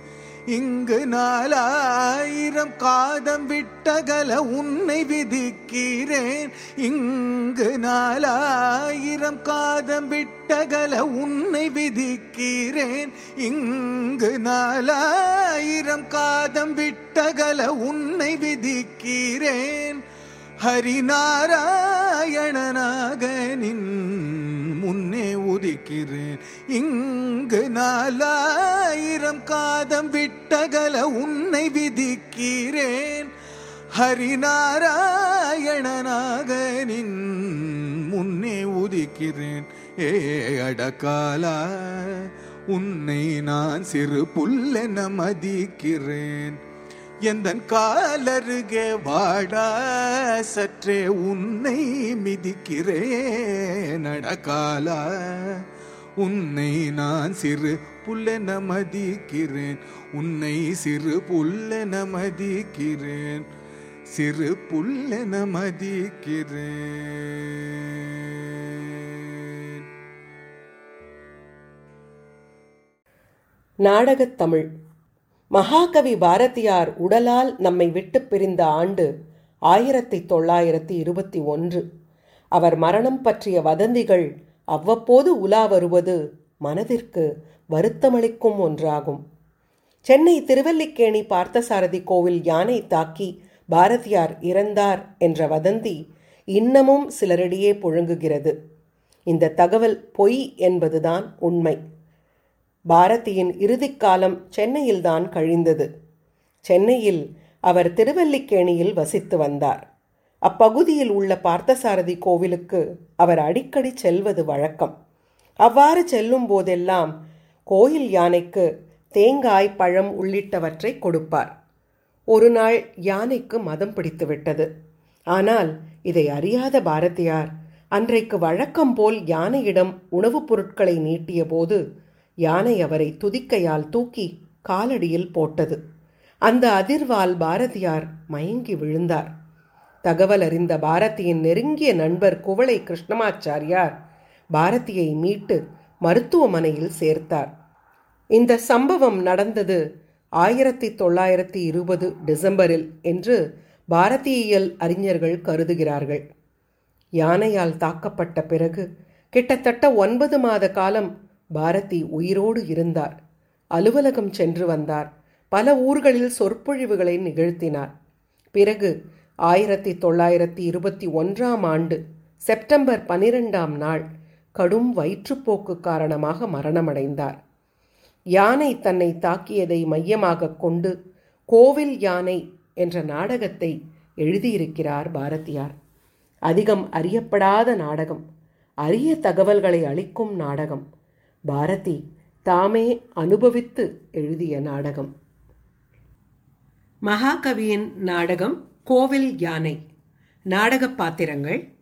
இங்கு நாலாயிரம் காதம் விட்டகல உன்னை விதிக்கிறேன். இங்கு நாலாயிரம் காதம் விட்டகல உன்னை விதிக்கிறேன். இங்கு நாலாயிரம் காதம் விட்டகல உன்னை விதிக்கிறேன். ஹரிநாராயணனாக நின் முன்னே உதிக்கிறேன். இங்கு நாலாயிரம் காதம் விட்டகல உன்னை விதிக்கிறேன். ஹரிநாராயணனாக நின் முன்னே உதிக்கிறேன். ஏ அடக்காலா உன்னை நான் சிறு புல்லென மதிக்கிறேன். எந்தன் காலருகே வாடா சற்றே உன்னை மிதிக்கிறேன் நடக்காலா உன்னை நான் சிறு புல்லென மதிக்கிறேன் உன்னை சிறு புல்லென மதிக்கிறேன் சிறு புல்லென மதிக்கிறேன். நாடகத் தமிழ். மகாகவி பாரதியார் உடலால் நம்மை விட்டு பிரிந்த ஆண்டு ஆயிரத்தி தொள்ளாயிரத்தி இருபத்தி ஒன்று. அவர் மரணம் பற்றிய வதந்திகள் அவ்வப்போது உலா வருவது மனதிற்கு வருத்தமளிக்கும் ஒன்றாகும். சென்னை திருவல்லிக்கேணி பார்த்தசாரதி கோவில் யானை தாக்கி பாரதியார் இறந்தார் என்ற வதந்தி இன்னமும் சிலரிடையே புழங்குகிறது. இந்த தகவல் பொய் என்பதுதான் உண்மை. பாரதியின் இறுதிக்காலம் சென்னையில்தான் கழிந்தது. சென்னையில் அவர் திருவல்லிக்கேணியில் வசித்து வந்தார். அப்பகுதியில் உள்ள பார்த்தசாரதி கோவிலுக்கு அவர் அடிக்கடி செல்வது வழக்கம். அவ்வாறு செல்லும் போதெல்லாம் கோயில் யானைக்கு தேங்காய் பழம் உள்ளிட்டவற்றை கொடுப்பார். ஒரு நாள் யானைக்கு மதம் பிடித்துவிட்டது ஆனால் இதை அறியாத பாரதியார் அன்றைக்கு வழக்கம் போல் யானையிடம் உணவுப் பொருட்களை நீட்டியபோது யானை அவரை துதிக்கையால் தூக்கி காலடியில் போட்டது. அந்த அதிர்வால் பாரதியார் மயங்கி விழுந்தார். தகவல் அறிந்த பாரதியின் நெருங்கிய நண்பர் குவளை கிருஷ்ணமாச்சாரியார் பாரதியை மீட்டு மருத்துவமனையில் சேர்த்தார். இந்த சம்பவம் நடந்தது ஆயிரத்தி தொள்ளாயிரத்தி இருபது டிசம்பரில் என்று பாரதியியல் அறிஞர்கள் கருதுகிறார்கள். யானையால் தாக்கப்பட்ட பிறகு கிட்டத்தட்ட ஒன்பது மாத காலம் பாரதி உயிரோடு இருந்தார் அலுவலகம் சென்று வந்தார். பல ஊர்களில் சொற்பொழிவுகளை நிகழ்த்தினார். பிறகு ஆயிரத்தி தொள்ளாயிரத்தி இருபத்தி ஒன்றாம் ஆண்டு செப்டம்பர் பனிரெண்டாம் நாள் கடும் வயிற்றுப்போக்கு காரணமாக மரணமடைந்தார். யானை தன்னை தாக்கியதை மையமாக கொண்டு கோவில் யானை என்ற நாடகத்தை எழுதியிருக்கிறார் பாரதியார். அதிகம் அறியப்படாத நாடகம். அரிய தகவல்களை அளிக்கும் நாடகம். பாரதி தாமே அனுபவித்து எழுதிய நாடகம். மகாகவியின் நாடகம் கோவில் யானை. நாடக பாத்திரங்கள்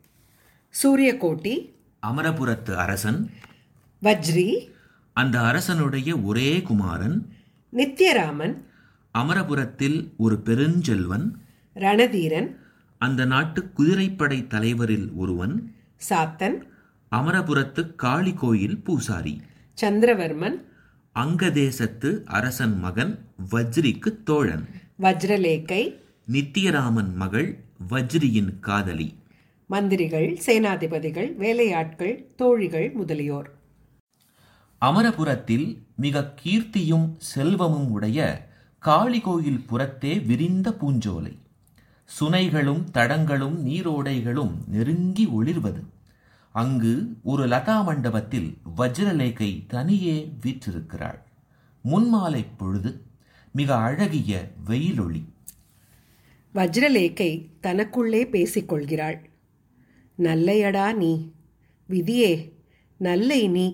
சூரியகோட்டி அமரபுரத்து அரசன் வஜ்ரி அந்த அரசனுடைய ஒரே குமாரன் நித்யராமன் அமரபுரத்தில் ஒரு பெருஞ்செல்வன் ரணதீரன் அந்த நாட்டு குதிரைப்படை தலைவரில் ஒருவன் சாத்தன் அமரபுரத்து காளி கோயில் பூசாரி. சந்திரவர்மன் அங்கதேசத்து அரசன் மகன் வஜ்ரிக்கு தோழன். வஜ்ரலேக்கை நித்தியராமன் மகள் வஜ்ரியின் காதலி. மந்திரிகள் சேனாதிபதிகள் வேலையாட்கள் தோழிகள் முதலியோர். அமரபுரத்தில் மிக கீர்த்தியும் செல்வமும் உடைய காளி கோயில் புறத்தே விரிந்த பூஞ்சோலை. சுனைகளும் தடங்களும் நீரோடைகளும் நெருங்கி ஒளிர்வது. அங்கு ஒரு லதா மண்டபத்தில் வஜ்ரலேகை தனியே வீற்றிருக்கிறாள். முன்மாலை பொழுது மிக அழகிய வெயிலொளி. வஜ்ரலேகை தனக்குள்ளே பேசிக்கொள்கிறாள். நல்லையடா நீ. விதியே நல்லை நீ.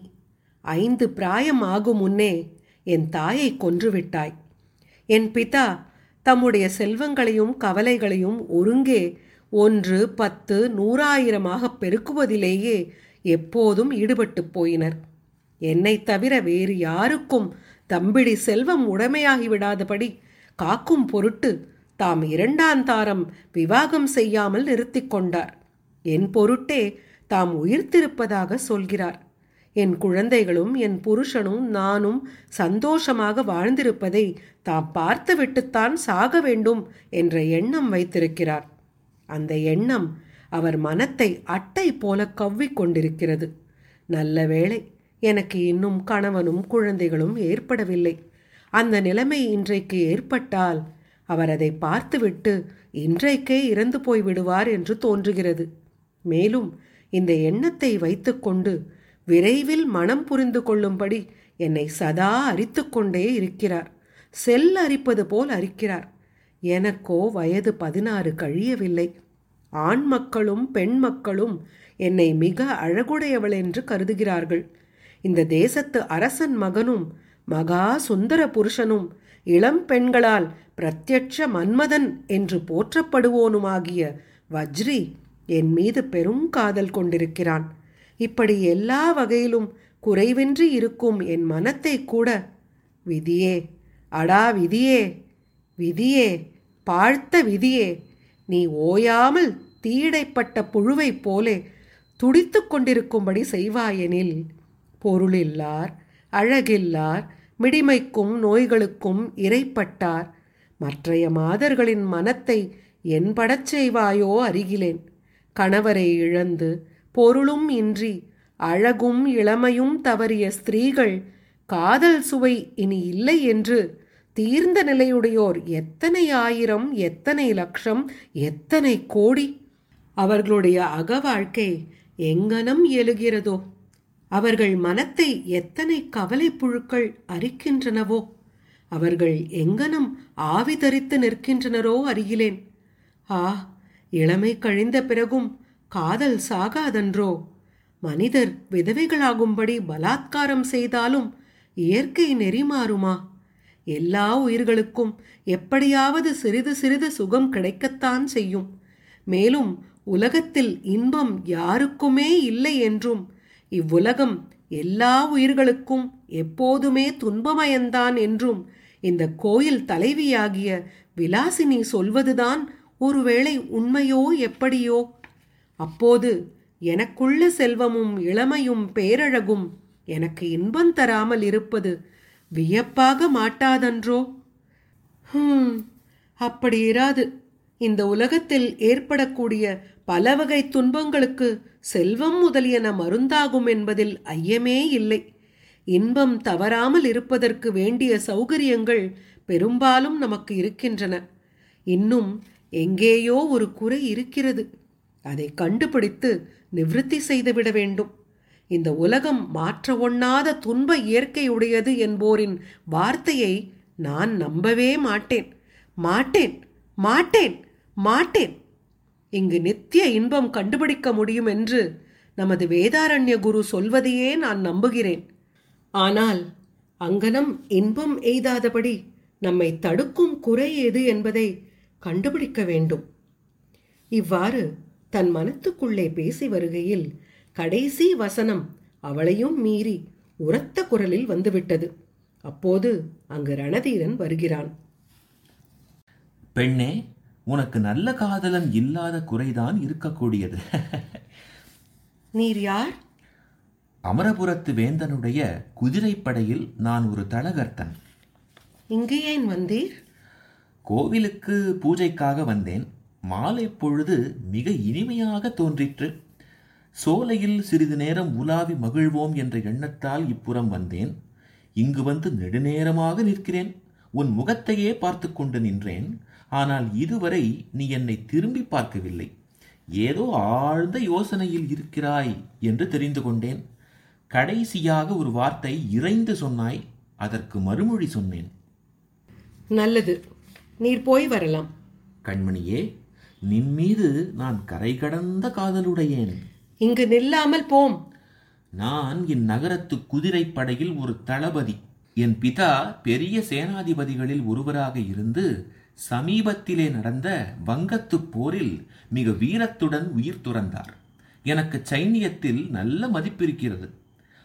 ஐந்து பிராயம் ஆகும் முன்னே என் தாயை கொன்றுவிட்டாய் என் பிதா தம்முடைய செல்வங்களையும் கவலைகளையும் ஒருங்கே ஒன்று பத்து நூறாயிரமாக பெருக்குவதிலேயே எப்போதும் ஈடுபட்டுப் போயினர். என்னைத் தவிர வேறு யாருக்கும் தம்பிடி செல்வம் உடமையாகிவிடாதபடி காக்கும் பொருட்டு தாம் இரண்டாந்தாரம் விவாகம் செய்யாமல் நிறுத்திக் கொண்டார். என் பொருட்டே தாம் உயிர்த்திருப்பதாக சொல்கிறார். என் குழந்தைகளும் என் புருஷனும் நானும் சந்தோஷமாக வாழ்ந்திருப்பதை தாம் பார்த்துவிட்டுத்தான் சாக வேண்டும் என்ற எண்ணம் வைத்திருக்கிறார். அந்த எண்ணம் அவர் மனத்தை அட்டை போல கவ்விக் கொண்டிருக்கிறது. நல்ல வேளை எனக்கு இன்னும் கணவனும் குழந்தைகளும் ஏற்படவில்லை. அந்த நிலைமை இன்றைக்கு ஏற்பட்டால் அவர் அதை பார்த்துவிட்டு இன்றைக்கே இறந்து போய் விடுவார் என்று தோன்றுகிறது. மேலும் இந்த எண்ணத்தை வைத்துக்கொண்டு விரைவில் மனம் புரிந்து கொள்ளும்படி என்னை சதா அரித்துக்கொண்டே இருக்கிறார். செல் அரிப்பது போல் அரிக்கிறார். எனக்கோ வயது பதினாறு கழியவில்லை. ஆண் மக்களும் பெண் மக்களும் என்னை மிக அழகுடையவள் என்று கருதுகிறார்கள். இந்த தேசத்து அரசன் மகனும் மகா சுந்தர புருஷனும் இளம் பெண்களால் பிரத்யட்ச மன்மதன் என்று போற்றப்படுவோனுமாகிய வஜ்ரி என் மீது பெரும் காதல் கொண்டிருக்கிறான். இப்படி எல்லா வகையிலும் குறைவின்றி இருக்கும் என் மனத்தை கூட விதியே அடா விதியே விதியே பார்த்த விதியே நீ ஓயாமல் தீடைப்பட்ட புழுவைப் போலே துடித்து கொண்டிருக்கும்படி செய்வாயெனில் பொருளில்லார் அழகில்லார் மிடிமைக்கும் நோய்களுக்கும் இறைப்பட்டார் மற்றைய மாதர்களின் மனத்தை என்படச் செய்வாயோ அருகிலேன். கணவரை இழந்து பொருளும் இன்றி அழகும் இளமையும் தவறிய ஸ்திரீகள் காதல் சுவை இனி இல்லை என்று தீர்ந்த நிலையுடையோர் எத்தனை ஆயிரம் எத்தனை லட்சம் எத்தனை கோடி? அவர்களுடைய அகவாழ்க்கை எங்கனம் எழுகிறதோ? அவர்கள் மனத்தை எத்தனை கவலை புழுக்கள் அரிக்கின்றனவோ? அவர்கள் எங்கனம் ஆவி தரித்து நிற்கின்றனரோ அறிகிலேன் ஆ இளமை கழிந்த பிறகும் காதல் சாகாதன்றோ? மனிதர் விதவைகளாகும்படி பலாத்காரம் செய்தாலும் இயற்கை நெறி மாறுமா எல்லா உயிர்களுக்கும் எப்படியாவது சிறிது சிறிது சுகம் கிடைக்கத்தான் செய்யும். மேலும் உலகத்தில் இன்பம் யாருக்குமே இல்லை என்றும் இவ்வுலகம் எல்லா உயிர்களுக்கும் எப்போதுமே துன்பமயந்தான் என்றும் இந்த கோயில் தலைவியாகிய விலாசினி சொல்வதுதான் ஒருவேளை உண்மையோ எப்படியோ? அப்போது எனக்குள்ள செல்வமும் இளமையும் பேரழகும் எனக்கு இன்பம் தராமல் இருப்பது வியப்பாக மாட்டாதன்றோ? ஹம், அப்படி இராது. இந்த உலகத்தில் ஏற்படக்கூடிய பல வகை துன்பங்களுக்கு செல்வம் முதலியன மருந்தாகும் என்பதில் ஐயமே இல்லை. இன்பம் தவறாமல் இருப்பதற்கு வேண்டிய சௌகரியங்கள் பெரும்பாலும் நமக்கு இருக்கின்றன. இன்னும் எங்கேயோ ஒரு குறை இருக்கிறது. அதை கண்டுபிடித்து நிவிருத்தி செய்துவிட வேண்டும். இந்த உலகம் மாற்ற ஒண்ணாத துன்ப இயற்கையுடையது என்போரின் வார்த்தையை நான் நம்பவே மாட்டேன். மாட்டேன் மாட்டேன் மாட்டேன். இங்கு நித்திய இன்பம் கண்டுபிடிக்க முடியும் என்று நமது வேதாரண்ய குரு சொல்வதையே நான் நம்புகிறேன். ஆனால் அங்கனம் இன்பம் எய்தாதபடி நம்மை தடுக்கும் குறை எது என்பதை கண்டுபிடிக்க வேண்டும். இவ்வாறு தன் மனத்துக்குள்ளே பேசி வருகையில் கடைசி வசனம் அவளையும் மீறி உரத்த குரலில் வந்துவிட்டது. அப்போது அங்கு ரணதீரன் வருகிறான். பெண்ணே உனக்கு நல்ல காதலன் இல்லாத குறைதான் இருக்கக்கூடியது. நீர் யார்? அமரபுரத்து வேந்தனுடைய குதிரைப்படையில் நான் ஒரு தளகர்த்தன் இங்கு ஏன் வந்தீர்? கோவிலுக்கு பூஜைக்காக வந்தேன். மாலை பொழுது மிக இனிமையாக தோன்றிற்று. சோலையில் சிறிது நேரம் உலாவி மகிழ்வோம் என்ற எண்ணத்தால் இப்புறம் வந்தேன். இங்கு வந்து நெடுநேரமாக நிற்கிறேன். உன் முகத்தையே பார்த்து கொண்டு நின்றேன். ஆனால் இதுவரை நீ என்னை திரும்பி பார்க்கவில்லை. ஏதோ ஆழ்ந்த யோசனையில் இருக்கிறாய் என்று தெரிந்து கொண்டேன். கடைசியாக ஒரு வார்த்தை இறைந்து சொன்னாய். அதற்கு மறுமொழி சொன்னேன். நல்லது. நீர் போய் வரலாம். கண்மணியே நின்மீது நான் கரை கடந்த காதலுடையேன். இங்கு நில்லாமல் போம். நான் இந்நகரத்து குதிரைப்படையில் ஒரு தளபதி. என் பிதா பெரிய சேனாதிபதிகளில் ஒருவராக இருந்து சமீபத்திலே நடந்த வங்கத்துப் போரில் மிக வீரத்துடன் உயிர் துறந்தார். எனக்கு சைனியத்தில் நல்ல மதிப்பிருக்கிறது.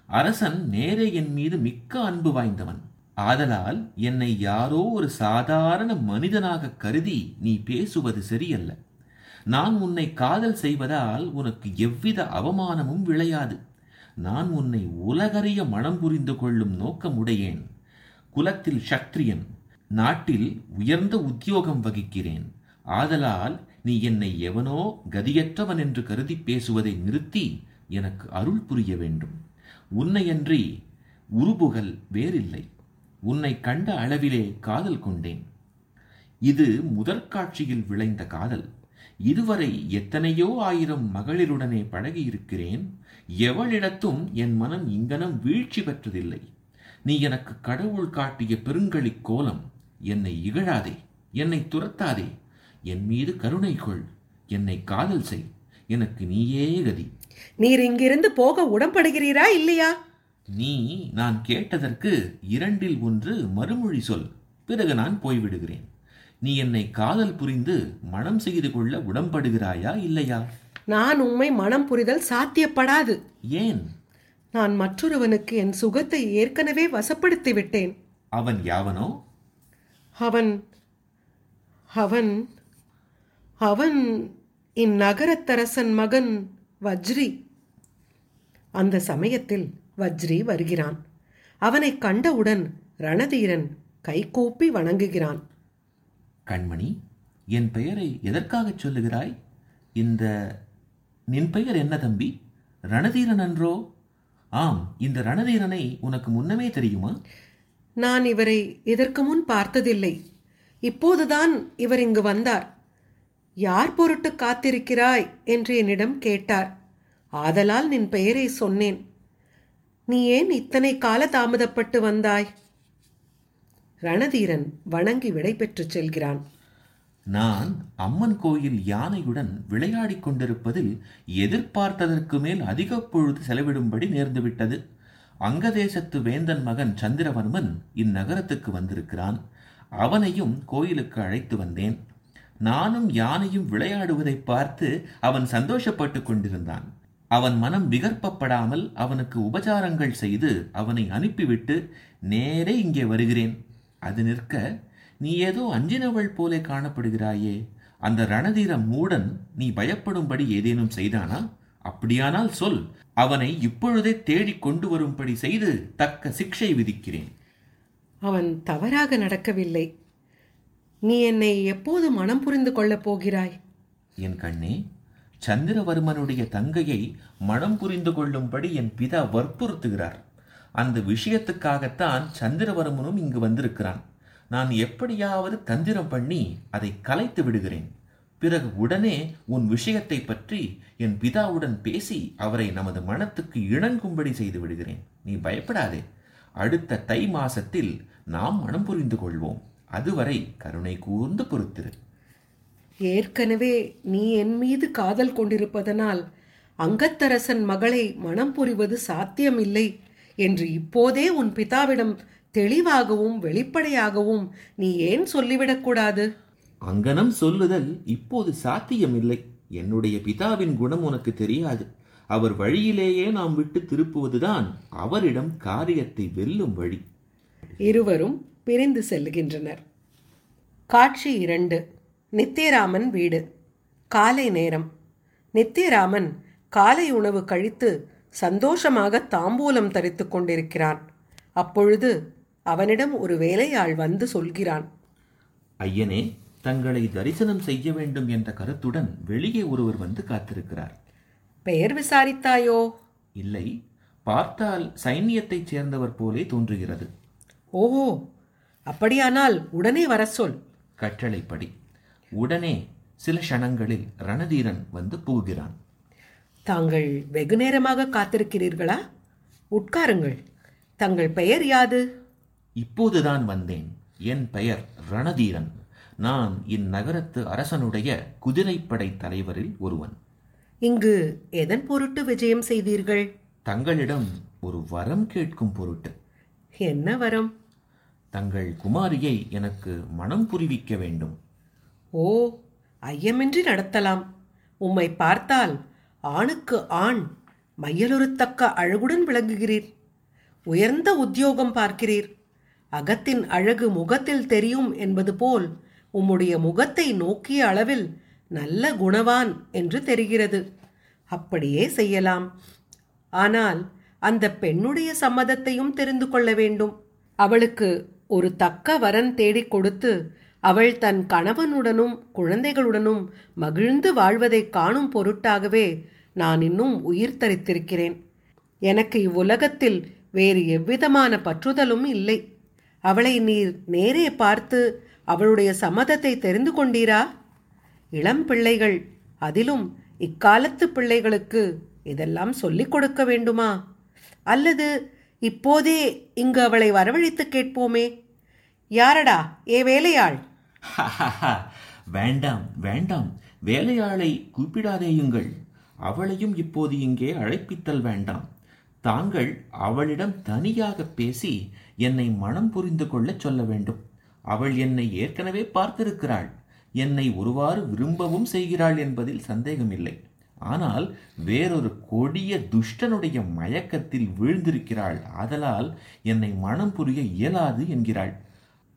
அரசன் நேரே என் மீது மிக்க அன்பு வாய்ந்தவன். ஆதலால் என்னை யாரோ ஒரு சாதாரண மனிதனாக கருதி நீ பேசுவது சரியல்ல. நான் உன்னை காதல் செய்வதால் உனக்கு எவ்வித அவமானமும் விளையாது. நான் உன்னை உலகறிய மனம் புரிந்து கொள்ளும் நோக்கமுடையேன். குலத்தில் சத்திரியன் நாட்டில் உயர்ந்த உத்தியோகம் வகிக்கிறேன். ஆதலால் நீ என்னை எவனோ கதியற்றவன் என்று கருதி பேசுவதை நிறுத்தி எனக்கு அருள் புரிய வேண்டும். உன்னையன்றி உருபுகள் வேறில்லை. உன்னை கண்ட அளவிலே காதல் கொண்டேன். இது முதற்காட்சியில் விளைந்த காதல். இதுவரை எத்தனையோ ஆயிரம் மகளிருடனே பழகியிருக்கிறேன். எவளிடத்தும் என் மனம் இங்கனம் வீழ்ச்சி பெற்றதில்லை. நீ எனக்கு கடவுள் காட்டிய பெருங்களி கோலம் என்னை இகழாதே என்னை துரத்தாதே. என் மீது கருணை கொள் என்னை காதல் செய் எனக்கு நீயே கதி. நீர் இங்கிருந்து போக உடன்படுகிறீரா இல்லையா? நீ நான் கேட்டதற்கு இரண்டில் ஒன்று மறுமொழி சொல் பிறகு நான் போய்விடுகிறேன். நீ என்னை காதல் புரிந்து மனம் செய்து கொள்ள உடம்படுகிறாயா இல்லையா? நான் உம்மை மனம் புரிதல் சாத்தியப்படாது. ஏன்? நான் மற்றொருவனுக்கு என் சுகத்தை ஏற்கனவே வசப்படுத்தி விட்டேன். அவன் யாவனோ? அவன் அவன் அவன் இந்நகரத்தரசன் மகன் வஜ்ரி. அந்த சமயத்தில் வஜ்ரி வருகிறான். அவனைக் கண்டவுடன் ரணதீரன் கைகூப்பி வணங்குகிறான். கண்மணி என் பெயரை எதற்காகச் சொல்லுகிறாய்? இந்த நின் பெயர் என்ன தம்பி? ரணதீரன் அன்றோ? ஆம் இந்த ரணதீரனை உனக்கு முன்னமே தெரியுமா? நான் இவரை இதற்கு முன் பார்த்ததில்லை. இப்போதுதான் இவர் இங்கு வந்தார். யார் பொருட்டு காத்திருக்கிறாய்? என்று என்னிடம் கேட்டார். ஆதலால் நின் பெயரை சொன்னேன். நீ ஏன் இத்தனை கால தாமதப்பட்டு வந்தாய்? ரணதீரன் வணங்கி விடைபெற்று செல்கிறான். நான் அம்மன் கோயில் யானையுடன் விளையாடிக் கொண்டிருப்பதில் எதிர்பார்த்ததற்கு மேல் அதிக பொழுது செலவிடும்படி நேர்ந்துவிட்டது. அங்கதேசத்து வேந்தன் மகன் சந்திரவர்மன் இந்நகரத்துக்கு வந்திருக்கிறான். அவனையும் கோயிலுக்கு அழைத்து வந்தேன். நானும் யானையும் விளையாடுவதை பார்த்து அவன் சந்தோஷப்பட்டு கொண்டிருந்தான். அவன் மனம் விகற்பப்படாமல் அவனுக்கு உபசாரங்கள் செய்து அவனை அனுப்பிவிட்டு நேரே இங்கே வருகிறேன். அது நிற்க நீ ஏதோ அஞ்சினவள் போலே காணப்படுகிறாயே அந்த ரணதீர மூடன் நீ பயப்படும்படி ஏதேனும் செய்தானா? அப்படியானால் சொல் அவனை இப்பொழுதே தேடிக் கொண்டு வரும்படி செய்து தக்க சிக்ஷை விதிக்கிறேன். அவன் தவறாக நடக்கவில்லை. நீ என்னை எப்போது மனம் புரிந்து கொள்ளப் போகிறாய்? என் கண்ணே சந்திரவர்மனுடைய தங்கையை மனம் புரிந்து கொள்ளும்படி என் பிதா வற்புறுத்துகிறார். அந்த விஷயத்துக்காகத்தான் சந்திரவர்மனும் இங்கு வந்திருக்கிறான். நான் எப்படியாவது தந்திரம் பண்ணி அதை கலைத்து விடுகிறேன். பிறகு உடனே உன் விஷயத்தை பற்றி என் பிதாவுடன் பேசி அவரை நமது மனத்துக்கு இணங்கும்படி செய்து விடுகிறேன். நீ பயப்படாதே. அடுத்த தை மாசத்தில் நாம் மனம் புரிந்து கொள்வோம். அதுவரை கருணை கூர்ந்து பொறுத்திரு. ஏற்கனவே நீ என் மீது காதல் கொண்டிருப்பதனால் அங்கத்தரசன் மகளை மனம் புரிவது சாத்தியமில்லை. என்று இப்போதே உன் பிதாவிடம் தெளிவாகவும் வெளிப்படையாகவும் நீ ஏன் சொல்லிவிடக்கூடாது அங்கனம் சொல்லுதல் இப்போது சாத்தியமில்லை. என்னுடைய பிதாவின் குணம் உனக்கு தெரியாது. அவர் வழியிலேயே நாம் விட்டு திருப்புவதுதான் அவரிடம் காரியத்தை வெல்லும் வழி. இருவரும் பிரிந்து செல்லுகின்றனர் காட்சி இரண்டு. நித்தியராமன் வீடு. காலை நேரம். நித்தியராமன் காலை உணவு கழித்து சந்தோஷமாக தாம்பூலம் தரித்துக் கொண்டிருக்கிறான். அப்பொழுது அவனிடம் ஒரு வேலையாள் வந்து சொல்கிறான். ஐயனே தங்களை தரிசனம் செய்ய வேண்டும் என்ற கருத்துடன் வெளியே ஒருவர் வந்து காத்திருக்கிறார். பெயர் விசாரித்தாயோ? இல்லை பார்த்தால் சைன்யத்தைச் சேர்ந்தவர் போலே தோன்றுகிறது. ஓஹோ அப்படியானால் உடனே வர சொல். கட்டளைப்படி உடனே சில க்ஷணங்களில் ரணதீரன் வந்து புகுகிறான் தாங்கள் வெகு நேரமாக காத்திருக்கிறீர்களா? உட்காருங்கள். தங்கள் பெயர் யாது? இப்போதுதான் வந்தேன். என் பெயர் ரணதீரன். நான் இந்நகரத்து அரசனுடைய குதிரைப்படை தலைவரில் ஒருவன். இங்கு எதன் பொருட்டு விஜயம் செய்தீர்கள்? தங்களிடம் ஒரு வரம் கேட்கும் பொருட்டு. என்ன வரம்? தங்கள் குமாரியை எனக்கு மனம் புரிவிக்க வேண்டும். ஓ ஐயமின்றி நடத்தலாம். உம்மை பார்த்தால் ஆணுக்கு ஆண் மையலுறுத்தக்க அழகுடன் விளங்குகிறீர். உயர்ந்த உத்தியோகம் பார்க்கிறீர். அகத்தின் அழகு முகத்தில் தெரியும் என்பது போல் உம்முடைய முகத்தை நோக்கிய அளவில் நல்ல குணவான் என்று தெரிகிறது. அப்படியே செய்யலாம். ஆனால் அந்த பெண்ணுடைய சம்மதத்தையும் தெரிந்து கொள்ள வேண்டும். அவளுக்கு ஒரு தக்க வரன் தேடிக் கொடுத்து அவள் தன் கணவனுடனும் குழந்தைகளுடனும் மகிழ்ந்து வாழ்வதைக் காணும் பொருட்டாகவே நான் இன்னும் உயிர் தரித்திருக்கிறேன். எனக்கு இவ்வுலகத்தில் வேறு எவ்விதமான பற்றுதலும் இல்லை. அவளை நீர் நேரே பார்த்து அவளுடைய சம்மதத்தை தெரிந்து கொண்டீரா? இளம் பிள்ளைகள் அதிலும் இக்காலத்து பிள்ளைகளுக்கு இதெல்லாம் சொல்லிக் கொடுக்க வேண்டுமா? அல்லது இப்போதே இங்கு அவளை வரவழைத்து கேட்போமே? யாரடா ஏ வேலையாள்? வேண்டாம் வேண்டாம். வேலையாளை கூப்பிடாதேயுங்கள். அவளையும் இப்போது இங்கே அழைப்பித்தல் வேண்டாம். தாங்கள் அவளிடம் தனியாக பேசி என்னை மனம் புரிந்து கொள்ளச் சொல்ல வேண்டும். அவள் என்னை ஏற்கனவே பார்த்திருக்கிறாள். என்னை ஒருவாறு விரும்பவும் செய்கிறாள் என்பதில் சந்தேகமில்லை. ஆனால் வேறொரு கொடிய துஷ்டனுடைய மயக்கத்தில் வீழ்ந்திருக்கிறாள். ஆதலால் என்னை மனம் புரிய இயலாது என்கிறாள்.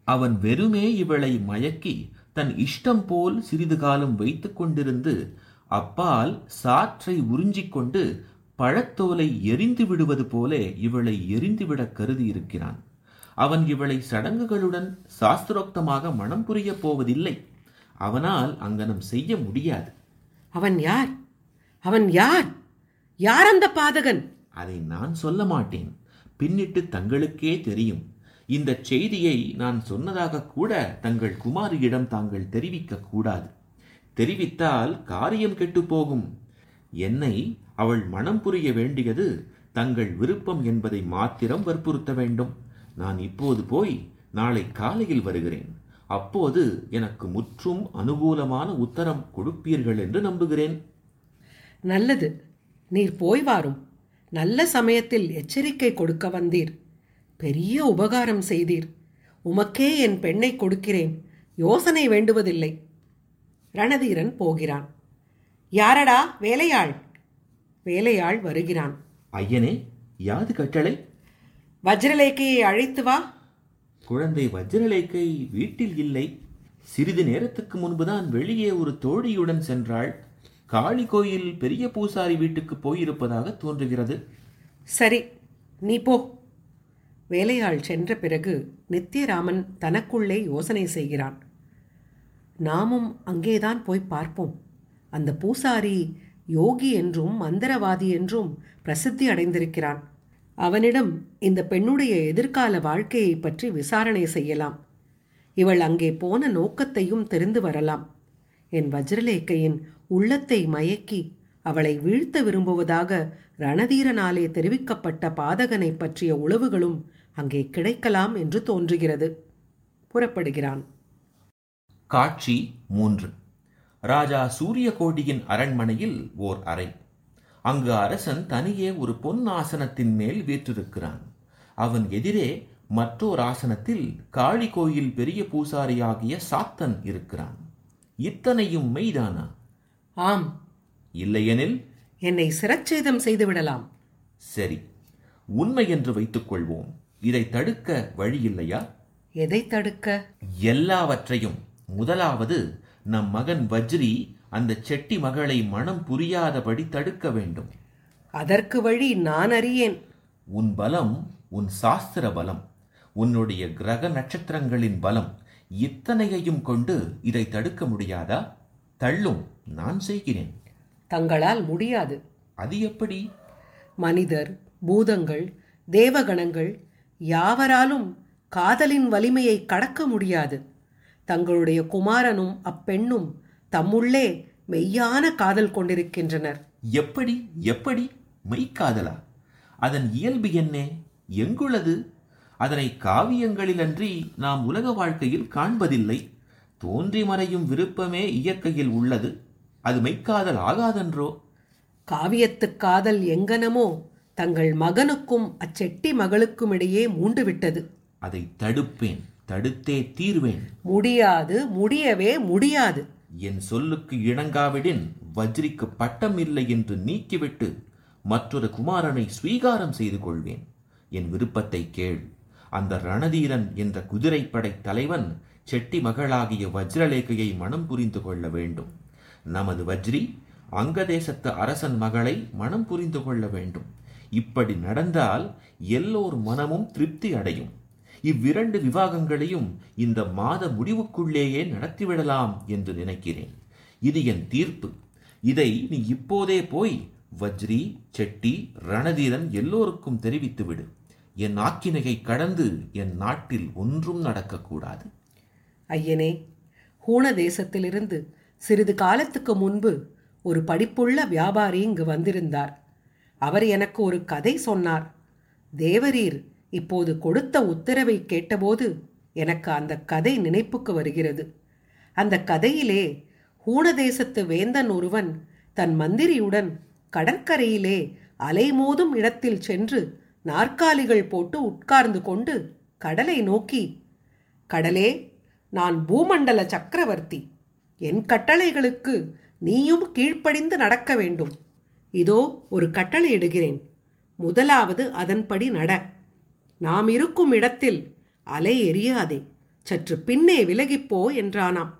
அவன் வெறுமே இவளை மயக்கி தன் இஷ்டம் போல் சிறிது காலம் வைத்துக் கொண்டிருந்து அப்பால் சாற்றை உறிஞ்சிக் கொண்டு பழத்தோலை எரிந்து விடுவது போல இவளை எரிந்துவிட கருதி இருக்கிறான். அவன் இவளை சடங்குகளுடன் சாஸ்திரோக்தமாக மனம் புரியப் போவதில்லை. அவனால் அங்கனம் செய்ய முடியாது. அவன் யார்? அவன் யார்? யார் அந்த பாதகன்? அதை நான் சொல்ல மாட்டேன். பின்னிட்டு தங்களுக்கே தெரியும். இந்த செய்தியை நான் சொன்னதாக கூட தங்கள் குமாரியிடம் தாங்கள் தெரிவிக்க கூடாது. தெரிவித்தால் காரியம் கெட்டுப்போகும் என்னை அவள் மனம் புரிய வேண்டியது தங்கள் விருப்பம் என்பதை மாத்திரம் வற்புறுத்த வேண்டும். நான் இப்போது போய் நாளை காலையில் வருகிறேன். அப்போது எனக்கு முற்றும் அனுகூலமான உத்தரம் கொடுப்பீர்கள் என்று நம்புகிறேன். நல்லது. நீர் போய் வாரும். நல்ல சமயத்தில் எச்சரிக்கை கொடுக்க வந்தீர். பெரிய உபகாரம் செய்தீர். உமக்கே என் பெண்ணை கொடுக்கிறேன். யோசனை வேண்டுவதில்லை. ரணதீரன் போகிறான். யாரடா? வேலையாள். வேலையாள் வருகிறான். ஐயனே யாது கட்டளை? வஜ்ரலேகையை அழைத்து வா. குழந்தை வஜ்ரலேக்கை வீட்டில் இல்லை. சிறிது நேரத்துக்கு முன்புதான் வெளியே ஒரு தோழியுடன் சென்றாள். காளி கோயில் பெரிய பூசாரி வீட்டுக்கு போயிருப்பதாக தோன்றுகிறது. சரி நீ போ. வேலையாள் சென்ற பிறகு நித்யராமன் தனக்குள்ளே யோசனை செய்கிறான். நாமும் அங்கேதான் போய் பார்ப்போம். அந்த பூசாரி யோகி என்றும் மந்திரவாதி என்றும் பிரசித்தி அடைந்திருக்கிறான். அவனிடம் இந்த பெண்ணுடைய எதிர்கால வாழ்க்கையை பற்றி விசாரணை செய்யலாம். இவள் அங்கே போன நோக்கத்தையும் தெரிந்து வரலாம். என் வஜ்ரலேக்கையின் உள்ளத்தை மயக்கி அவளை வீழ்த்த விரும்புவதாக ரணதீரனாலே தெரிவிக்கப்பட்ட பாதகனை பற்றிய உளவுகளும் அங்கே கிடைக்கலாம் என்று தோன்றுகிறது. புறப்படுகிறான். காட்சி மூன்று. ராஜா சூரியகோடியின் அரண்மனையில் ஓர் அறை. அங்கு அரசன் தனியே ஒரு பொன் ஆசனத்தின் மேல் வீற்றிருக்கிறான். அவன் எதிரே மற்றோர் ஆசனத்தில் காளி கோயில் பெரிய பூசாரியாகிய சாத்தன் இருக்கிறான். இத்தனையும் மெய்தானா? ஆம். இல்லையெனில்? என்னை சிரச்சேதம் செய்து விடலாம் சரி. உண்மை என்று வைத்துக்கொள்வோம். இதை தடுக்க வழி இல்லையா? எதை தடுக்க? எல்லாவற்றையும். முதலாவது நம் மகன் வஜ்ரி அந்த செட்டி மகளை மனம் புரியாதபடி தடுக்க வேண்டும். அதற்கு வழி நான் அறியேன். உன் பலம் உன் சாஸ்திர பலம் உன்னுடைய கிரக நட்சத்திரங்களின் பலம் இத்தனையையும் கொண்டு இதை தடுக்க முடியாதா? தள்ளும் நான் செய்கிறேன். தங்களால் முடியாது. அது எப்படி? மனிதர் பூதங்கள் தேவகணங்கள் யாவராலும் காதலின் வலிமையை கடக்க முடியாது. தங்களுடைய குமாரனும் அப்பெண்ணும் தம்முள்ளே மெய்யான காதல் கொண்டிருக்கின்றனர். எப்படி எப்படி மெய்க்காதலா? அதன் இயல்பு என்ன? எங்குள்ளது? அதனை காவியங்களிலன்றி நாம் உலக வாழ்க்கையில் காண்பதில்லை. தோன்றி மறையும் விருப்பமே இயற்கையில் உள்ளது. அது மெய்க்காதல் ஆகாதென்றோ? காவியத்துக் காதல் எங்கனமோ தங்கள் மகனுக்கும் அச்செட்டி மகளுக்கும் இடையே மூண்டு விட்டது அதை தடுப்பேன் தடுத்தே தீர்வேன். முடியாது முடியவே முடியாது. என் சொல்லுக்கு இணங்காவிடின் வஜ்ரிக்கு பட்டம் இல்லை என்று நீக்கிவிட்டு மற்றொரு குமாரனை ஸ்வீகாரம் செய்து கொள்வேன். என் விருப்பத்தை கேள். அந்த ரணதீரன் என்ற குதிரைப்படை தலைவன் செட்டி மகளாகிய வஜ்ரலேகையை மனம் புரிந்து கொள்ள வேண்டும். நமது வஜ்ரி அங்கதேசத்து அரசன் மகளை மனம் புரிந்து கொள்ள வேண்டும். இப்படி நடந்தால் எல்லோர் மனமும் திருப்தி அடையும். இவ்விரண்டு விவாகங்களையும் இந்த மாத முடிவுக்குள்ளேயே நடத்திவிடலாம் என்று நினைக்கிறேன். இது என் தீர்ப்பு. இதை நீ இப்போதே போய் வஜ்ரி செட்டி ரணதீரன் எல்லோருக்கும் தெரிவித்துவிடு. என் ஆக்கினையை கடந்து என் நாட்டில் ஒன்றும் நடக்கக்கூடாது. ஐயனே ஹூண தேசத்திலிருந்து சிறிது காலத்துக்கு முன்பு ஒரு படிப்புள்ள வியாபாரி இங்கு வந்திருந்தார். அவர் எனக்கு ஒரு கதை சொன்னார். தேவரீர் இப்போது கொடுத்த உத்தரவை கேட்டபோது எனக்கு அந்த கதை நினைப்புக்கு வருகிறது. அந்த கதையிலே ஹூனதேசத்து வேந்தன் ஒருவன் தன் மந்திரியுடன் கடற்கரையிலே அலைமோதும் இடத்தில் சென்று நாற்காலிகள் போட்டு உட்கார்ந்து கொண்டு கடலை நோக்கி கடலே நான் பூமண்டல சக்கரவர்த்தி. என் கட்டளைகளுக்கு நீயும் கீழ்ப்படிந்து நடக்க வேண்டும். இதோ ஒரு கட்டளை இடுகிறேன். முதலாவது அதன்படி நட. நாம் இருக்கும் இடத்தில் அலை எரியாதே. சற்று பின்னே விலகிப்போ என்றானாம்.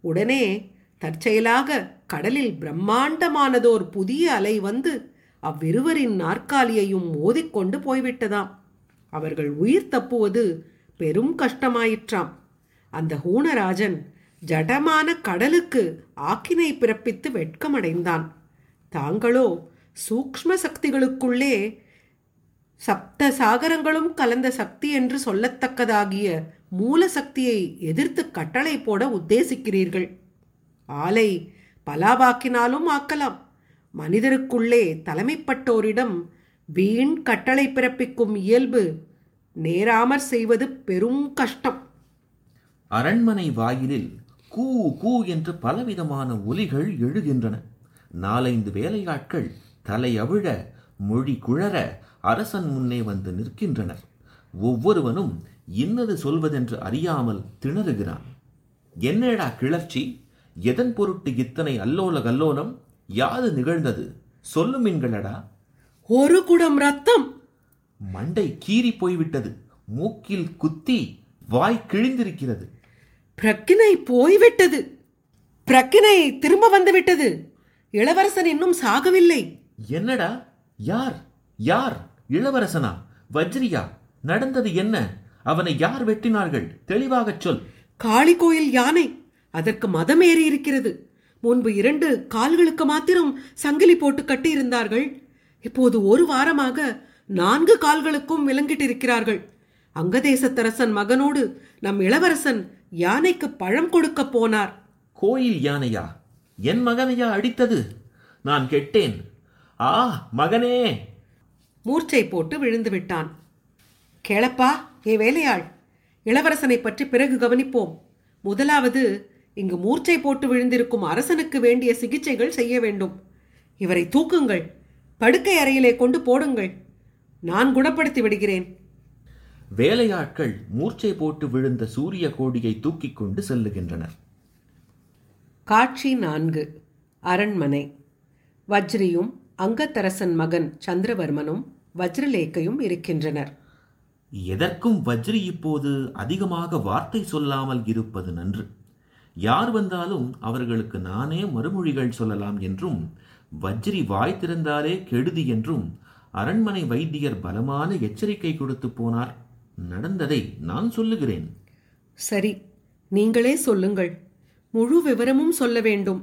உடனே தற்செயலாக கடலில் பிரம்மாண்டமானதோர் புதிய அலை வந்து அவ்விருவரின் நாற்காலியையும் மோதிக்கொண்டு போய்விட்டதாம். அவர்கள் உயிர் தப்புவது பெரும் கஷ்டமாயிற்றாம். அந்த ஹூணராஜன் ஜடமான கடலுக்கு ஆக்கினை பிறப்பித்து வெட்கமடைந்தான். தாங்களோ சூக்ஷ்ம சக்திகளுக்குள்ளே சப்த சாகரங்களும் கலந்த சக்தி என்று சொல்லத்தக்கதாகிய மூல சக்தியை எதிர்த்து கட்டளை போட உத்தேசிக்கிறீர்கள். ஆலை பலாவாக்கினாலும் ஆக்கலாம். மனிதருக்குள்ளே தலைமைப்பட்டோரிடம் வீண் கட்டளை பிறப்பிக்கும் இயல்பு நேராமற் செய்வது பெரும் கஷ்டம். அரண்மனை வாயிலில் கூ கூ என்று பலவிதமான ஒலிகள் எழுகின்றன. நாலைந்து வேலையாட்கள் தலையவிழ மொழி குழற அரசன் முன்னே வந்து நிற்கின்றனர். ஒவ்வொருவனும் இன்னது சொல்வதென்று அறியாமல் திணறுகிறான். என்னடா கிளர்ச்சி? எதன் பொருட்டு இத்தனை அல்லோல கல்லோலம்? யாது நிகழ்ந்தது? சொல்லுமின்களடா ஒரு குடம் ரத்தம்! மண்டை கீறி போய்விட்டது. மூக்கில் குத்தி வாய் கிழிந்திருக்கிறது. பிரக்கினை போய்விட்டது. பிரக்கினை திரும்ப வந்துவிட்டது. இளவரசன் இன்னும் சாகவில்லை. என்னடா? யார்? யார்? இளவரசனா? வஜ்ரியா? நடந்தது என்ன? அவனை யார் வெட்டினார்கள்? தெளிவாகச் சொல். காளி கோயில் யானை? அதற்கு மதம் ஏறி இருக்கிறது. முன்பு இரண்டு கால்களுக்கு மாத்திரம் சங்கிலி போட்டு கட்டியிருந்தார்கள். இப்போது ஒரு வாரமாக நான்கு கால்களுக்கும் விலங்கிட்டிருக்கிறார்கள் அங்கதேசத்தரசன் மகனோடு நம் இளவரசன் யானைக்கு பழம் கொடுக்க போனார். கோயில் யானையா? என் மகனையா அடித்தது. நான் கெட்டேன். ஆ மகனே. மூர்ச்சை போட்டு விழுந்து விட்டான். கேளப்பா ஏ வேலையாள். இளவரசனை பற்றி பிறகு கவனிப்போம். முதலாவது இங்கு மூர்ச்சை போட்டு விழுந்திருக்கும் அரசனுக்கு வேண்டிய சிகிச்சைகள் செய்ய வேண்டும். இவரை தூக்குங்கள். படுக்கை அறையிலே கொண்டு போடுங்கள். நான் குணப்படுத்தி விடுகிறேன். வேலையாட்கள் மூர்ச்சை போட்டு விழுந்த சூரிய கோடியை தூக்கிக் கொண்டு செல்லுகின்றனர். காட்சி நான்கு. அரண்மனை. வஜ்ரியும் அங்கத்தரசன் மகன் சந்திரவர்மனும் வஜ்ரலேக்கையும் இருக்கின்றனர். எதற்கும் வஜ்ரி இப்போது அதிகமாக வார்த்தை சொல்லாமல் இருப்பது நன்று. யார் வந்தாலும் அவர்களுக்கு நானே மறுமொழிகள் சொல்லலாம் என்றும் வஜ்ரி வாய் திறந்தாலே கெடுதி என்றும் அரண்மனை வைத்தியர் பலமான எச்சரிக்கை கொடுத்து போனார். நடந்ததை நான் சொல்லுகிறேன். சரி நீங்களே சொல்லுங்கள். முழு விவரமும் சொல்ல வேண்டும்.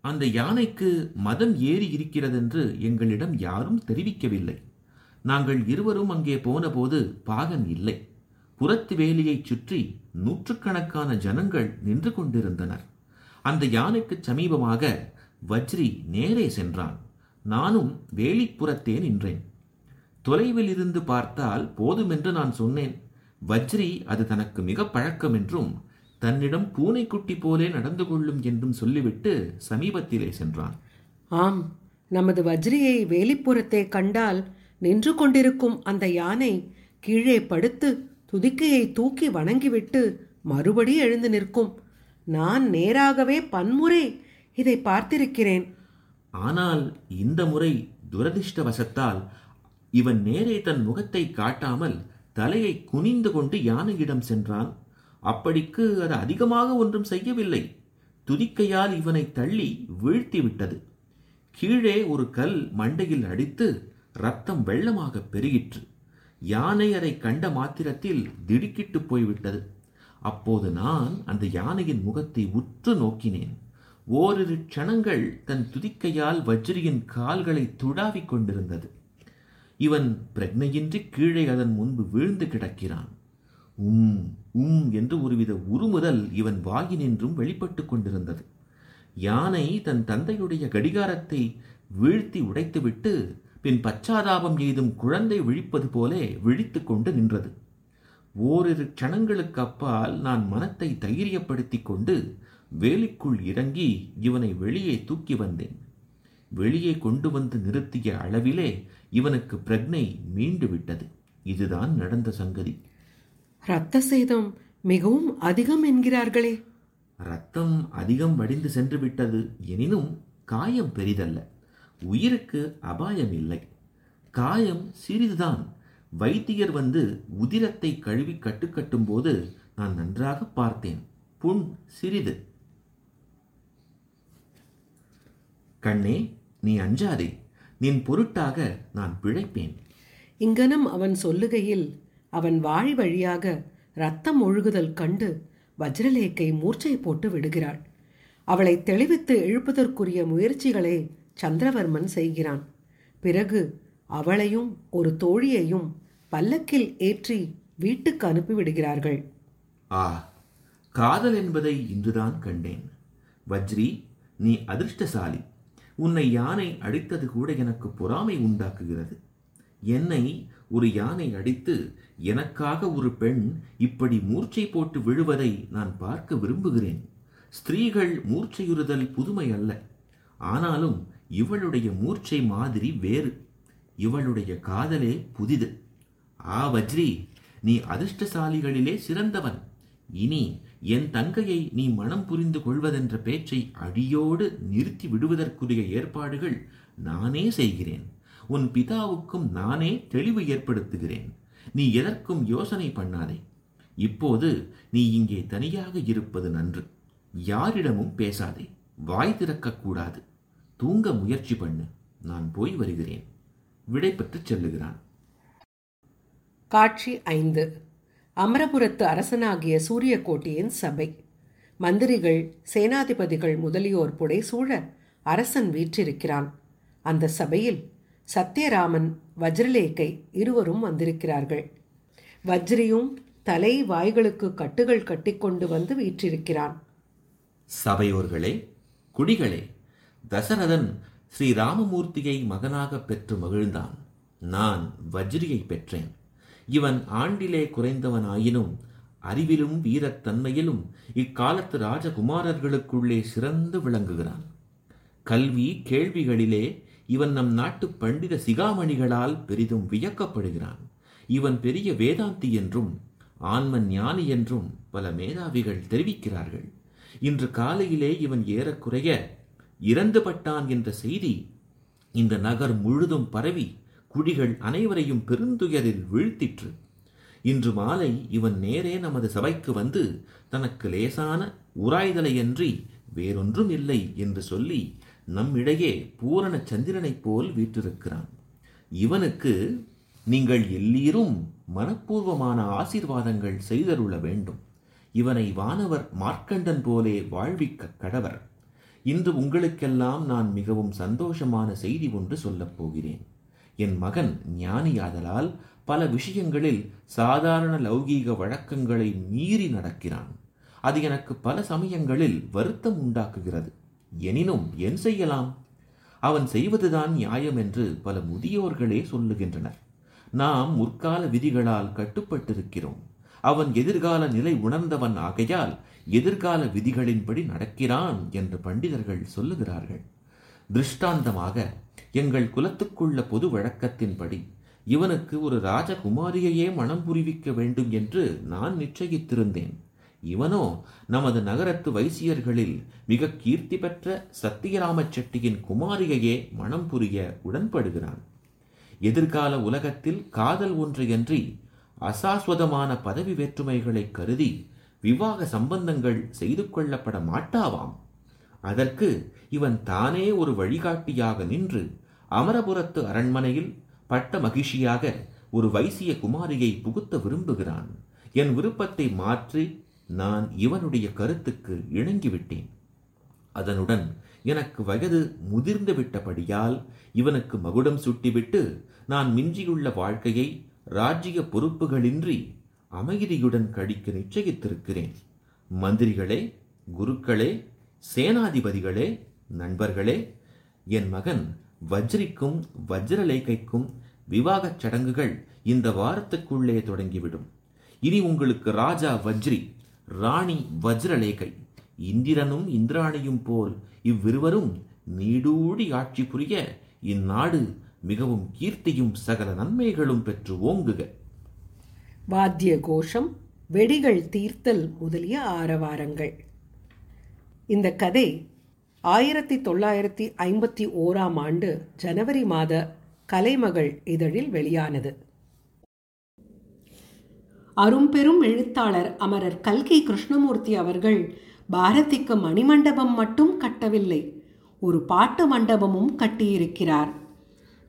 அந்த யானைக்கு மதம் ஏறி இருக்கிறதென்று எங்களிடம் யாரும் தெரிவிக்கவில்லை. நாங்கள் இருவரும் அங்கே போனபோது பாகன் இல்லை. புறத்து வேலியைச் சுற்றி நூற்றுக்கணக்கான ஜனங்கள் நின்று கொண்டிருந்தனர். அந்த யானைக்கு சமீபமாக வஜ்ரி நேரே சென்றான். நானும் வேலிப்புறத்தே நின்றேன். தொலைவில் இருந்து பார்த்தால் போதுமென்று நான் சொன்னேன். வஜ்ரி அது தனக்கு மிக பழக்கம் என்றும் தன்னிடம் பூனைக்குட்டி போலே நடந்து கொள்ளும் என்றும் சொல்லிவிட்டு சமீபத்திலே சென்றான். ஆம் நமது வஜ்ரியை வேலிப்புறத்தே கண்டால் நின்று கொண்டிருக்கும் அந்த யானை கீழே படுத்து துதிக்கையை தூக்கி வணங்கிவிட்டு மறுபடி எழுந்து நிற்கும். நான் நேராகவே பன்முறை இதை பார்த்திருக்கிறேன். ஆனால் இந்த முறை துரதிர்ஷ்டவசத்தால் இவன் நேரே தன் முகத்தை காட்டாமல் தலையை குனிந்து கொண்டு யானையிடம் சென்றான். அப்படிக்கு அது அதிகமாக ஒன்றும் செய்யவில்லை. துதிக்கையால் இவனை தள்ளி வீழ்த்தி விட்டது கீழே ஒரு கல் மண்டையில் அடித்து ரத்தம் வெள்ளமாக பெருகிற்று. யானை அதை கண்ட மாத்திரத்தில் திடுக்கிட்டு போய்விட்டது. அப்போது நான் அந்த யானையின் முகத்தை உற்று நோக்கினேன். ஓரிரு க்ஷணங்கள் தன் துதிக்கையால் வஜ்ரியின் கால்களை துடாவிக் கொண்டிருந்தது. இவன் பிரக்னையின்றி கீழே அதன் முன்பு வீழ்ந்து கிடக்கிறான். உம் உம் என்று ஒருவித உருமுதல் இவன் வாயினின்றும் வெளிப்பட்டு கொண்டிருந்தது. யானை தன் தந்தையுடைய கடிகாரத்தை வீழ்த்தி உடைத்துவிட்டு பின் பச்சாதாபம் எய்தும் குழந்தை விழிப்பது போலே விழித்து கொண்டு நின்றது. ஓரிரு க்ஷணங்களுக்கு அப்பால் நான் மனத்தை தைரியப்படுத்திக் கொண்டு வேலிக்குள் இறங்கி இவனை வெளியே தூக்கி வந்தேன். வெளியே கொண்டு வந்து நிறுத்திய அளவிலே இவனுக்கு பிரக்னை மீண்டு விட்டது. இதுதான் நடந்த சங்கதி. இரத்த சேதம் மிகவும் அதிகம் என்கிறார்களே. ரத்தம் அதிகம் வடிந்து சென்று விட்டது எனினும் காயம் பெரிதல்ல. உயிருக்கு அபாயம் இல்லை. காயம் சிறிதுதான். வைத்தியர் வந்து உதிரத்தை கழுவி கட்டுக்கட்டும் போது நான் நன்றாக பார்த்தேன். புண் சிறிது. கண்ணே நீ அஞ்சாதே. நின் பொருட்டாக நான் பிழைப்பேன். இங்கனம் அவன் சொல்லுகையில் அவன் வாய் வழியாக ரத்தம் ஒழுகுதல் கண்டு வஜ்ரலேக்கை மூர்ச்சை போட்டு விடுகிறாள். அவளை தெளிவித்து எழுப்பதற்குரிய முயற்சிகளை சந்திரவர்மன் செய்கிறான். பிறகு அவளையும் ஒரு தோழியையும் பல்லக்கில் ஏற்றி வீட்டுக்கு அனுப்பிவிடுகிறார்கள் ஆ காதல் என்பதை இன்றுதான் கண்டேன். வஜ்ரி நீ அதிர்ஷ்டசாலி. உன்னை யானை அடித்தது கூட எனக்கு பொறாமை உண்டாக்குகிறது. என்னை ஒரு யானை அடித்து எனக்காக ஒரு பெண் இப்படி மூர்ச்சை போட்டு விழுவதை நான் பார்க்க விரும்புகிறேன். ஸ்திரீகள் மூர்ச்சையுறுதல் புதுமை அல்ல. ஆனாலும் இவளுடைய மூர்ச்சை மாதிரி வேறு. இவளுடைய காதலே புதிது. ஆ வஜ்ரி நீ அதிர்ஷ்டசாலிகளிலே சிறந்தவன். இனி என் தங்கையை நீ மனம் புரிந்து கொள்வதென்ற பேச்சை அடியோடு நிறுத்தி விடுவதற்குரிய ஏற்பாடுகள் நானே செய்கிறேன். உன் பிதாவுக்கும் நானே தெளிவு ஏற்படுத்துகிறேன். நீ எதற்கும் யோசனை பண்ணாதே. இப்போது நீ இங்கே தனியாக இருப்பது நன்று. யாரிடமும் பேசாதே. வாய் திறக்கக்கூடாது. தூங்க முயற்சி பண்ணு. நான் போய் வருகிறேன். விடைபெற்று செல்லுகிறான். காட்சி ஐந்து. அமரபுரத்து அரசனாகிய சூரியகோட்டியின் சபை. மந்திரிகள் சேனாதிபதிகள் முதலியோர் புடை சூழ அரசன் வீற்றிருக்கிறான். அந்த சபையில் சத்யராமன் வஜ்ரலேக்கை இருவரும் வந்திருக்கிறார்கள். வஜ்ரியும் தலை வாய்களுக்கு கட்டுகள் கட்டிக்கொண்டு வந்து வீற்றிருக்கிறான். சபையோர்களே குடிகளே தசரதன் ஸ்ரீ ராமமூர்த்தியை மகனாக பெற்று மகிழ்ந்தான். நான் வஜ்ரியை பெற்றேன். இவன் ஆண்டிலே குறைந்தவனாயினும் அறிவிலும் வீரத்தன்மையிலும் இக்காலத்து ராஜகுமாரர்களுக்குள்ளே சிறந்து விளங்குகிறான். கல்வி கேள்விகளிலே இவன் நம் நாட்டு பண்டித சிகாமணிகளால் பெரிதும் வியக்கப்படுகிறான். இவன் பெரிய வேதாந்தி என்றும் ஆன்ம ஞானி என்றும் பல மேதாவிகள் தெரிவிக்கிறார்கள். இன்று காலையிலே இவன் ஏறக்குறைய இறந்துபட்டான் என்ற செய்தி இந்த நகர் முழுதும் பரவி குடிகள் அனைவரையும் பெருந்துயரில் வீழ்த்திற்று. இன்று மாலை இவன் நேரே நமது சபைக்கு வந்து தனக்கு லேசான உராய்தலையன்றி வேறொன்றும் இல்லை என்று சொல்லி நம்மிடையே பூரண சந்திரனைப் போல் வீற்றிருக்கிறான். இவனுக்கு நீங்கள் எல்லீரும் மனப்பூர்வமான ஆசீர்வாதங்கள் செய்தருள வேண்டும். இவனை வானவர் மார்க்கண்டன் போலே வாழ்விக்க கடவர். இன்று உங்களுக்கெல்லாம் நான் மிகவும் சந்தோஷமான செய்தி ஒன்று சொல்லப் போகிறேன். என் மகன் ஞானியாதலால் பல விஷயங்களில் சாதாரண லௌகீக வழக்கங்களை மீறி நடக்கிறான். அது எனக்கு பல சமயங்களில் வருத்தம் உண்டாக்குகிறது. எனினும் என் செய்யலாம்? அவன் செய்வதுதான் நியாயம் என்று பல முதியோர்களே சொல்லுகின்றனர். நாம் முற்கால விதிகளால் கட்டுப்பட்டிருக்கிறோம். அவன் எதிர்கால நிலை உணர்ந்தவன் ஆகையால் எதிர்கால விதிகளின்படி நடக்கிறான் என்று பண்டிதர்கள் சொல்லுகிறார்கள். திருஷ்டாந்தமாக எங்கள் குலத்துக்குள்ள பொது வழக்கத்தின்படி இவனுக்கு ஒரு ராஜகுமாரியையே மனம் புரிவிக்க வேண்டும் என்று நான் நிச்சயித்திருந்தேன். இவனோ நமது நகரத்து வைசியர்களில் மிக கீர்த்தி பெற்ற சத்தியராம செட்டியின் குமாரியையே மனம் புரிய உடன்படுகிறான். எதிர்கால உலகத்தில் காதல் ஒன்றையன்றி அசாஸ்வதமான பதவி வேற்றுமைகளை கருதி விவாக சம்பந்தங்கள் செய்து கொள்ளப்பட மாட்டாவாம். அதற்கு இவன் தானே ஒரு வழிகாட்டியாக நின்று அமரபுரத்து அரண்மனையில் பட்ட மகிழ்ச்சியாக ஒரு வைசிய குமாரியை புகுத்த விரும்புகிறான். என் விருப்பத்தை மாற்றி நான் இவனுடைய கருத்துக்கு இணங்கிவிட்டேன். அதனுடன் எனக்கு வயது முதிர்ந்து விட்டபடியால் இவனுக்கு மகுடம் சுட்டிவிட்டு நான் மிஞ்சியுள்ள வாழ்க்கையை ராஜ்ய பொறுப்புகளின்றி அமைதியுடன் கழிக்க நிச்சயித்திருக்கிறேன். மந்திரிகளே குருக்களே சேனாதிபதிகளே நண்பர்களே என் மகன் வஜ்ரிக்கும் வஜ்ரலேகைக்கும் விவாகச் சடங்குகள் இந்த வாரத்துக்குள்ளே தொடங்கிவிடும். இனி உங்களுக்கு ராஜா வஜ்ரி ராணி வஜ்ரலேகை. இந்திரனும் இந்திராணியும் போல் இவ்விருவரும் நீடூடி ஆட்சி புரிய இந்நாடு மிகவும் கீர்த்தியும் சகல நன்மைகளும் பெற்று ஓங்குக. வாத்திய கோஷம் வெடிகள் தீர்த்தல் முதலிய ஆரவாரங்கள். இந்த கதை ஆயிரத்தி தொள்ளாயிரத்தி ஐம்பத்தி ஓராம் ஆண்டு ஜனவரி மாத கலைமகள் இதழில் வெளியானது. அரும்பெரும் எழுத்தாளர் அமரர் கல்கி கிருஷ்ணமூர்த்தி அவர்கள் பாரதிக்கு மணிமண்டபம் மட்டும் கட்டவில்லை ஒரு பாட்டு மண்டபமும் கட்டியிருக்கிறார்.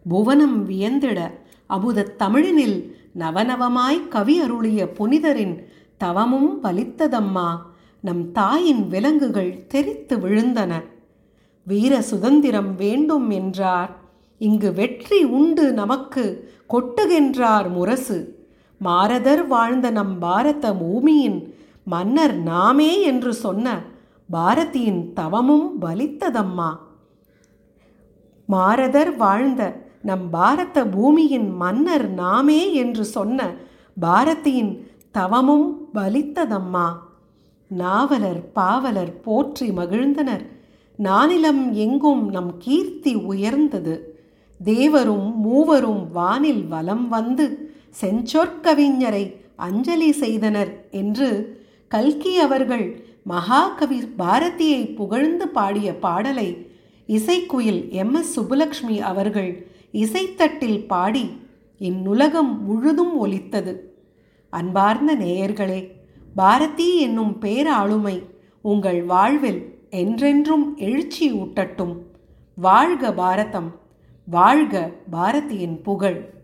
புவனம் வியந்திட அமுதத் தமிழினில் நவநவமாய் கவி அருளிய புனிதரின் தவமும் பலித்ததம்மா நம் தாயின் விலங்குகள் தெரித்து விழுந்தன. வீர சுதந்திரம் வேண்டும் என்றார் இங்கு வெற்றி உண்டு நமக்கு கொட்டுகின்றார் முரசு. மாரதர் வாழ்ந்த நம் பாரத பூமியின் மன்னர் நாமே என்று சொன்ன பாரதியின் தவமும் பலித்ததம்மா. மாரதர் வாழ்ந்த நம் பாரத பூமியின் மன்னர் நாமே என்று சொன்ன பாரதியின் தவமும் பலித்ததம்மா. நாவலர் பாவலர் போற்றி மகிழ்ந்தனர். நானிலம் எங்கும் நம் கீர்த்தி உயர்ந்தது. தேவரும் மூவரும் வானில் வலம் வந்து செஞ்சொற்கவிஞரை அஞ்சலி செய்தனர் என்று கல்கி அவர்கள் மகாகவி பாரதியை புகழ்ந்து பாடிய பாடலை இசைக்குயில் எம். எஸ். சுப்புலக்ஷ்மி அவர்கள் இசைத்தட்டில் பாடி இந்நுலகம் முழுதும் ஒலித்தது. அன்பார்ந்த நேயர்களே பாரதி என்னும் பேராளுமை உங்கள் வாழ்வில் என்றென்றும் எழுச்சி ஊட்டட்டும். வாழ்க பாரதம் வாழ்க பாரதியின் புகழ்.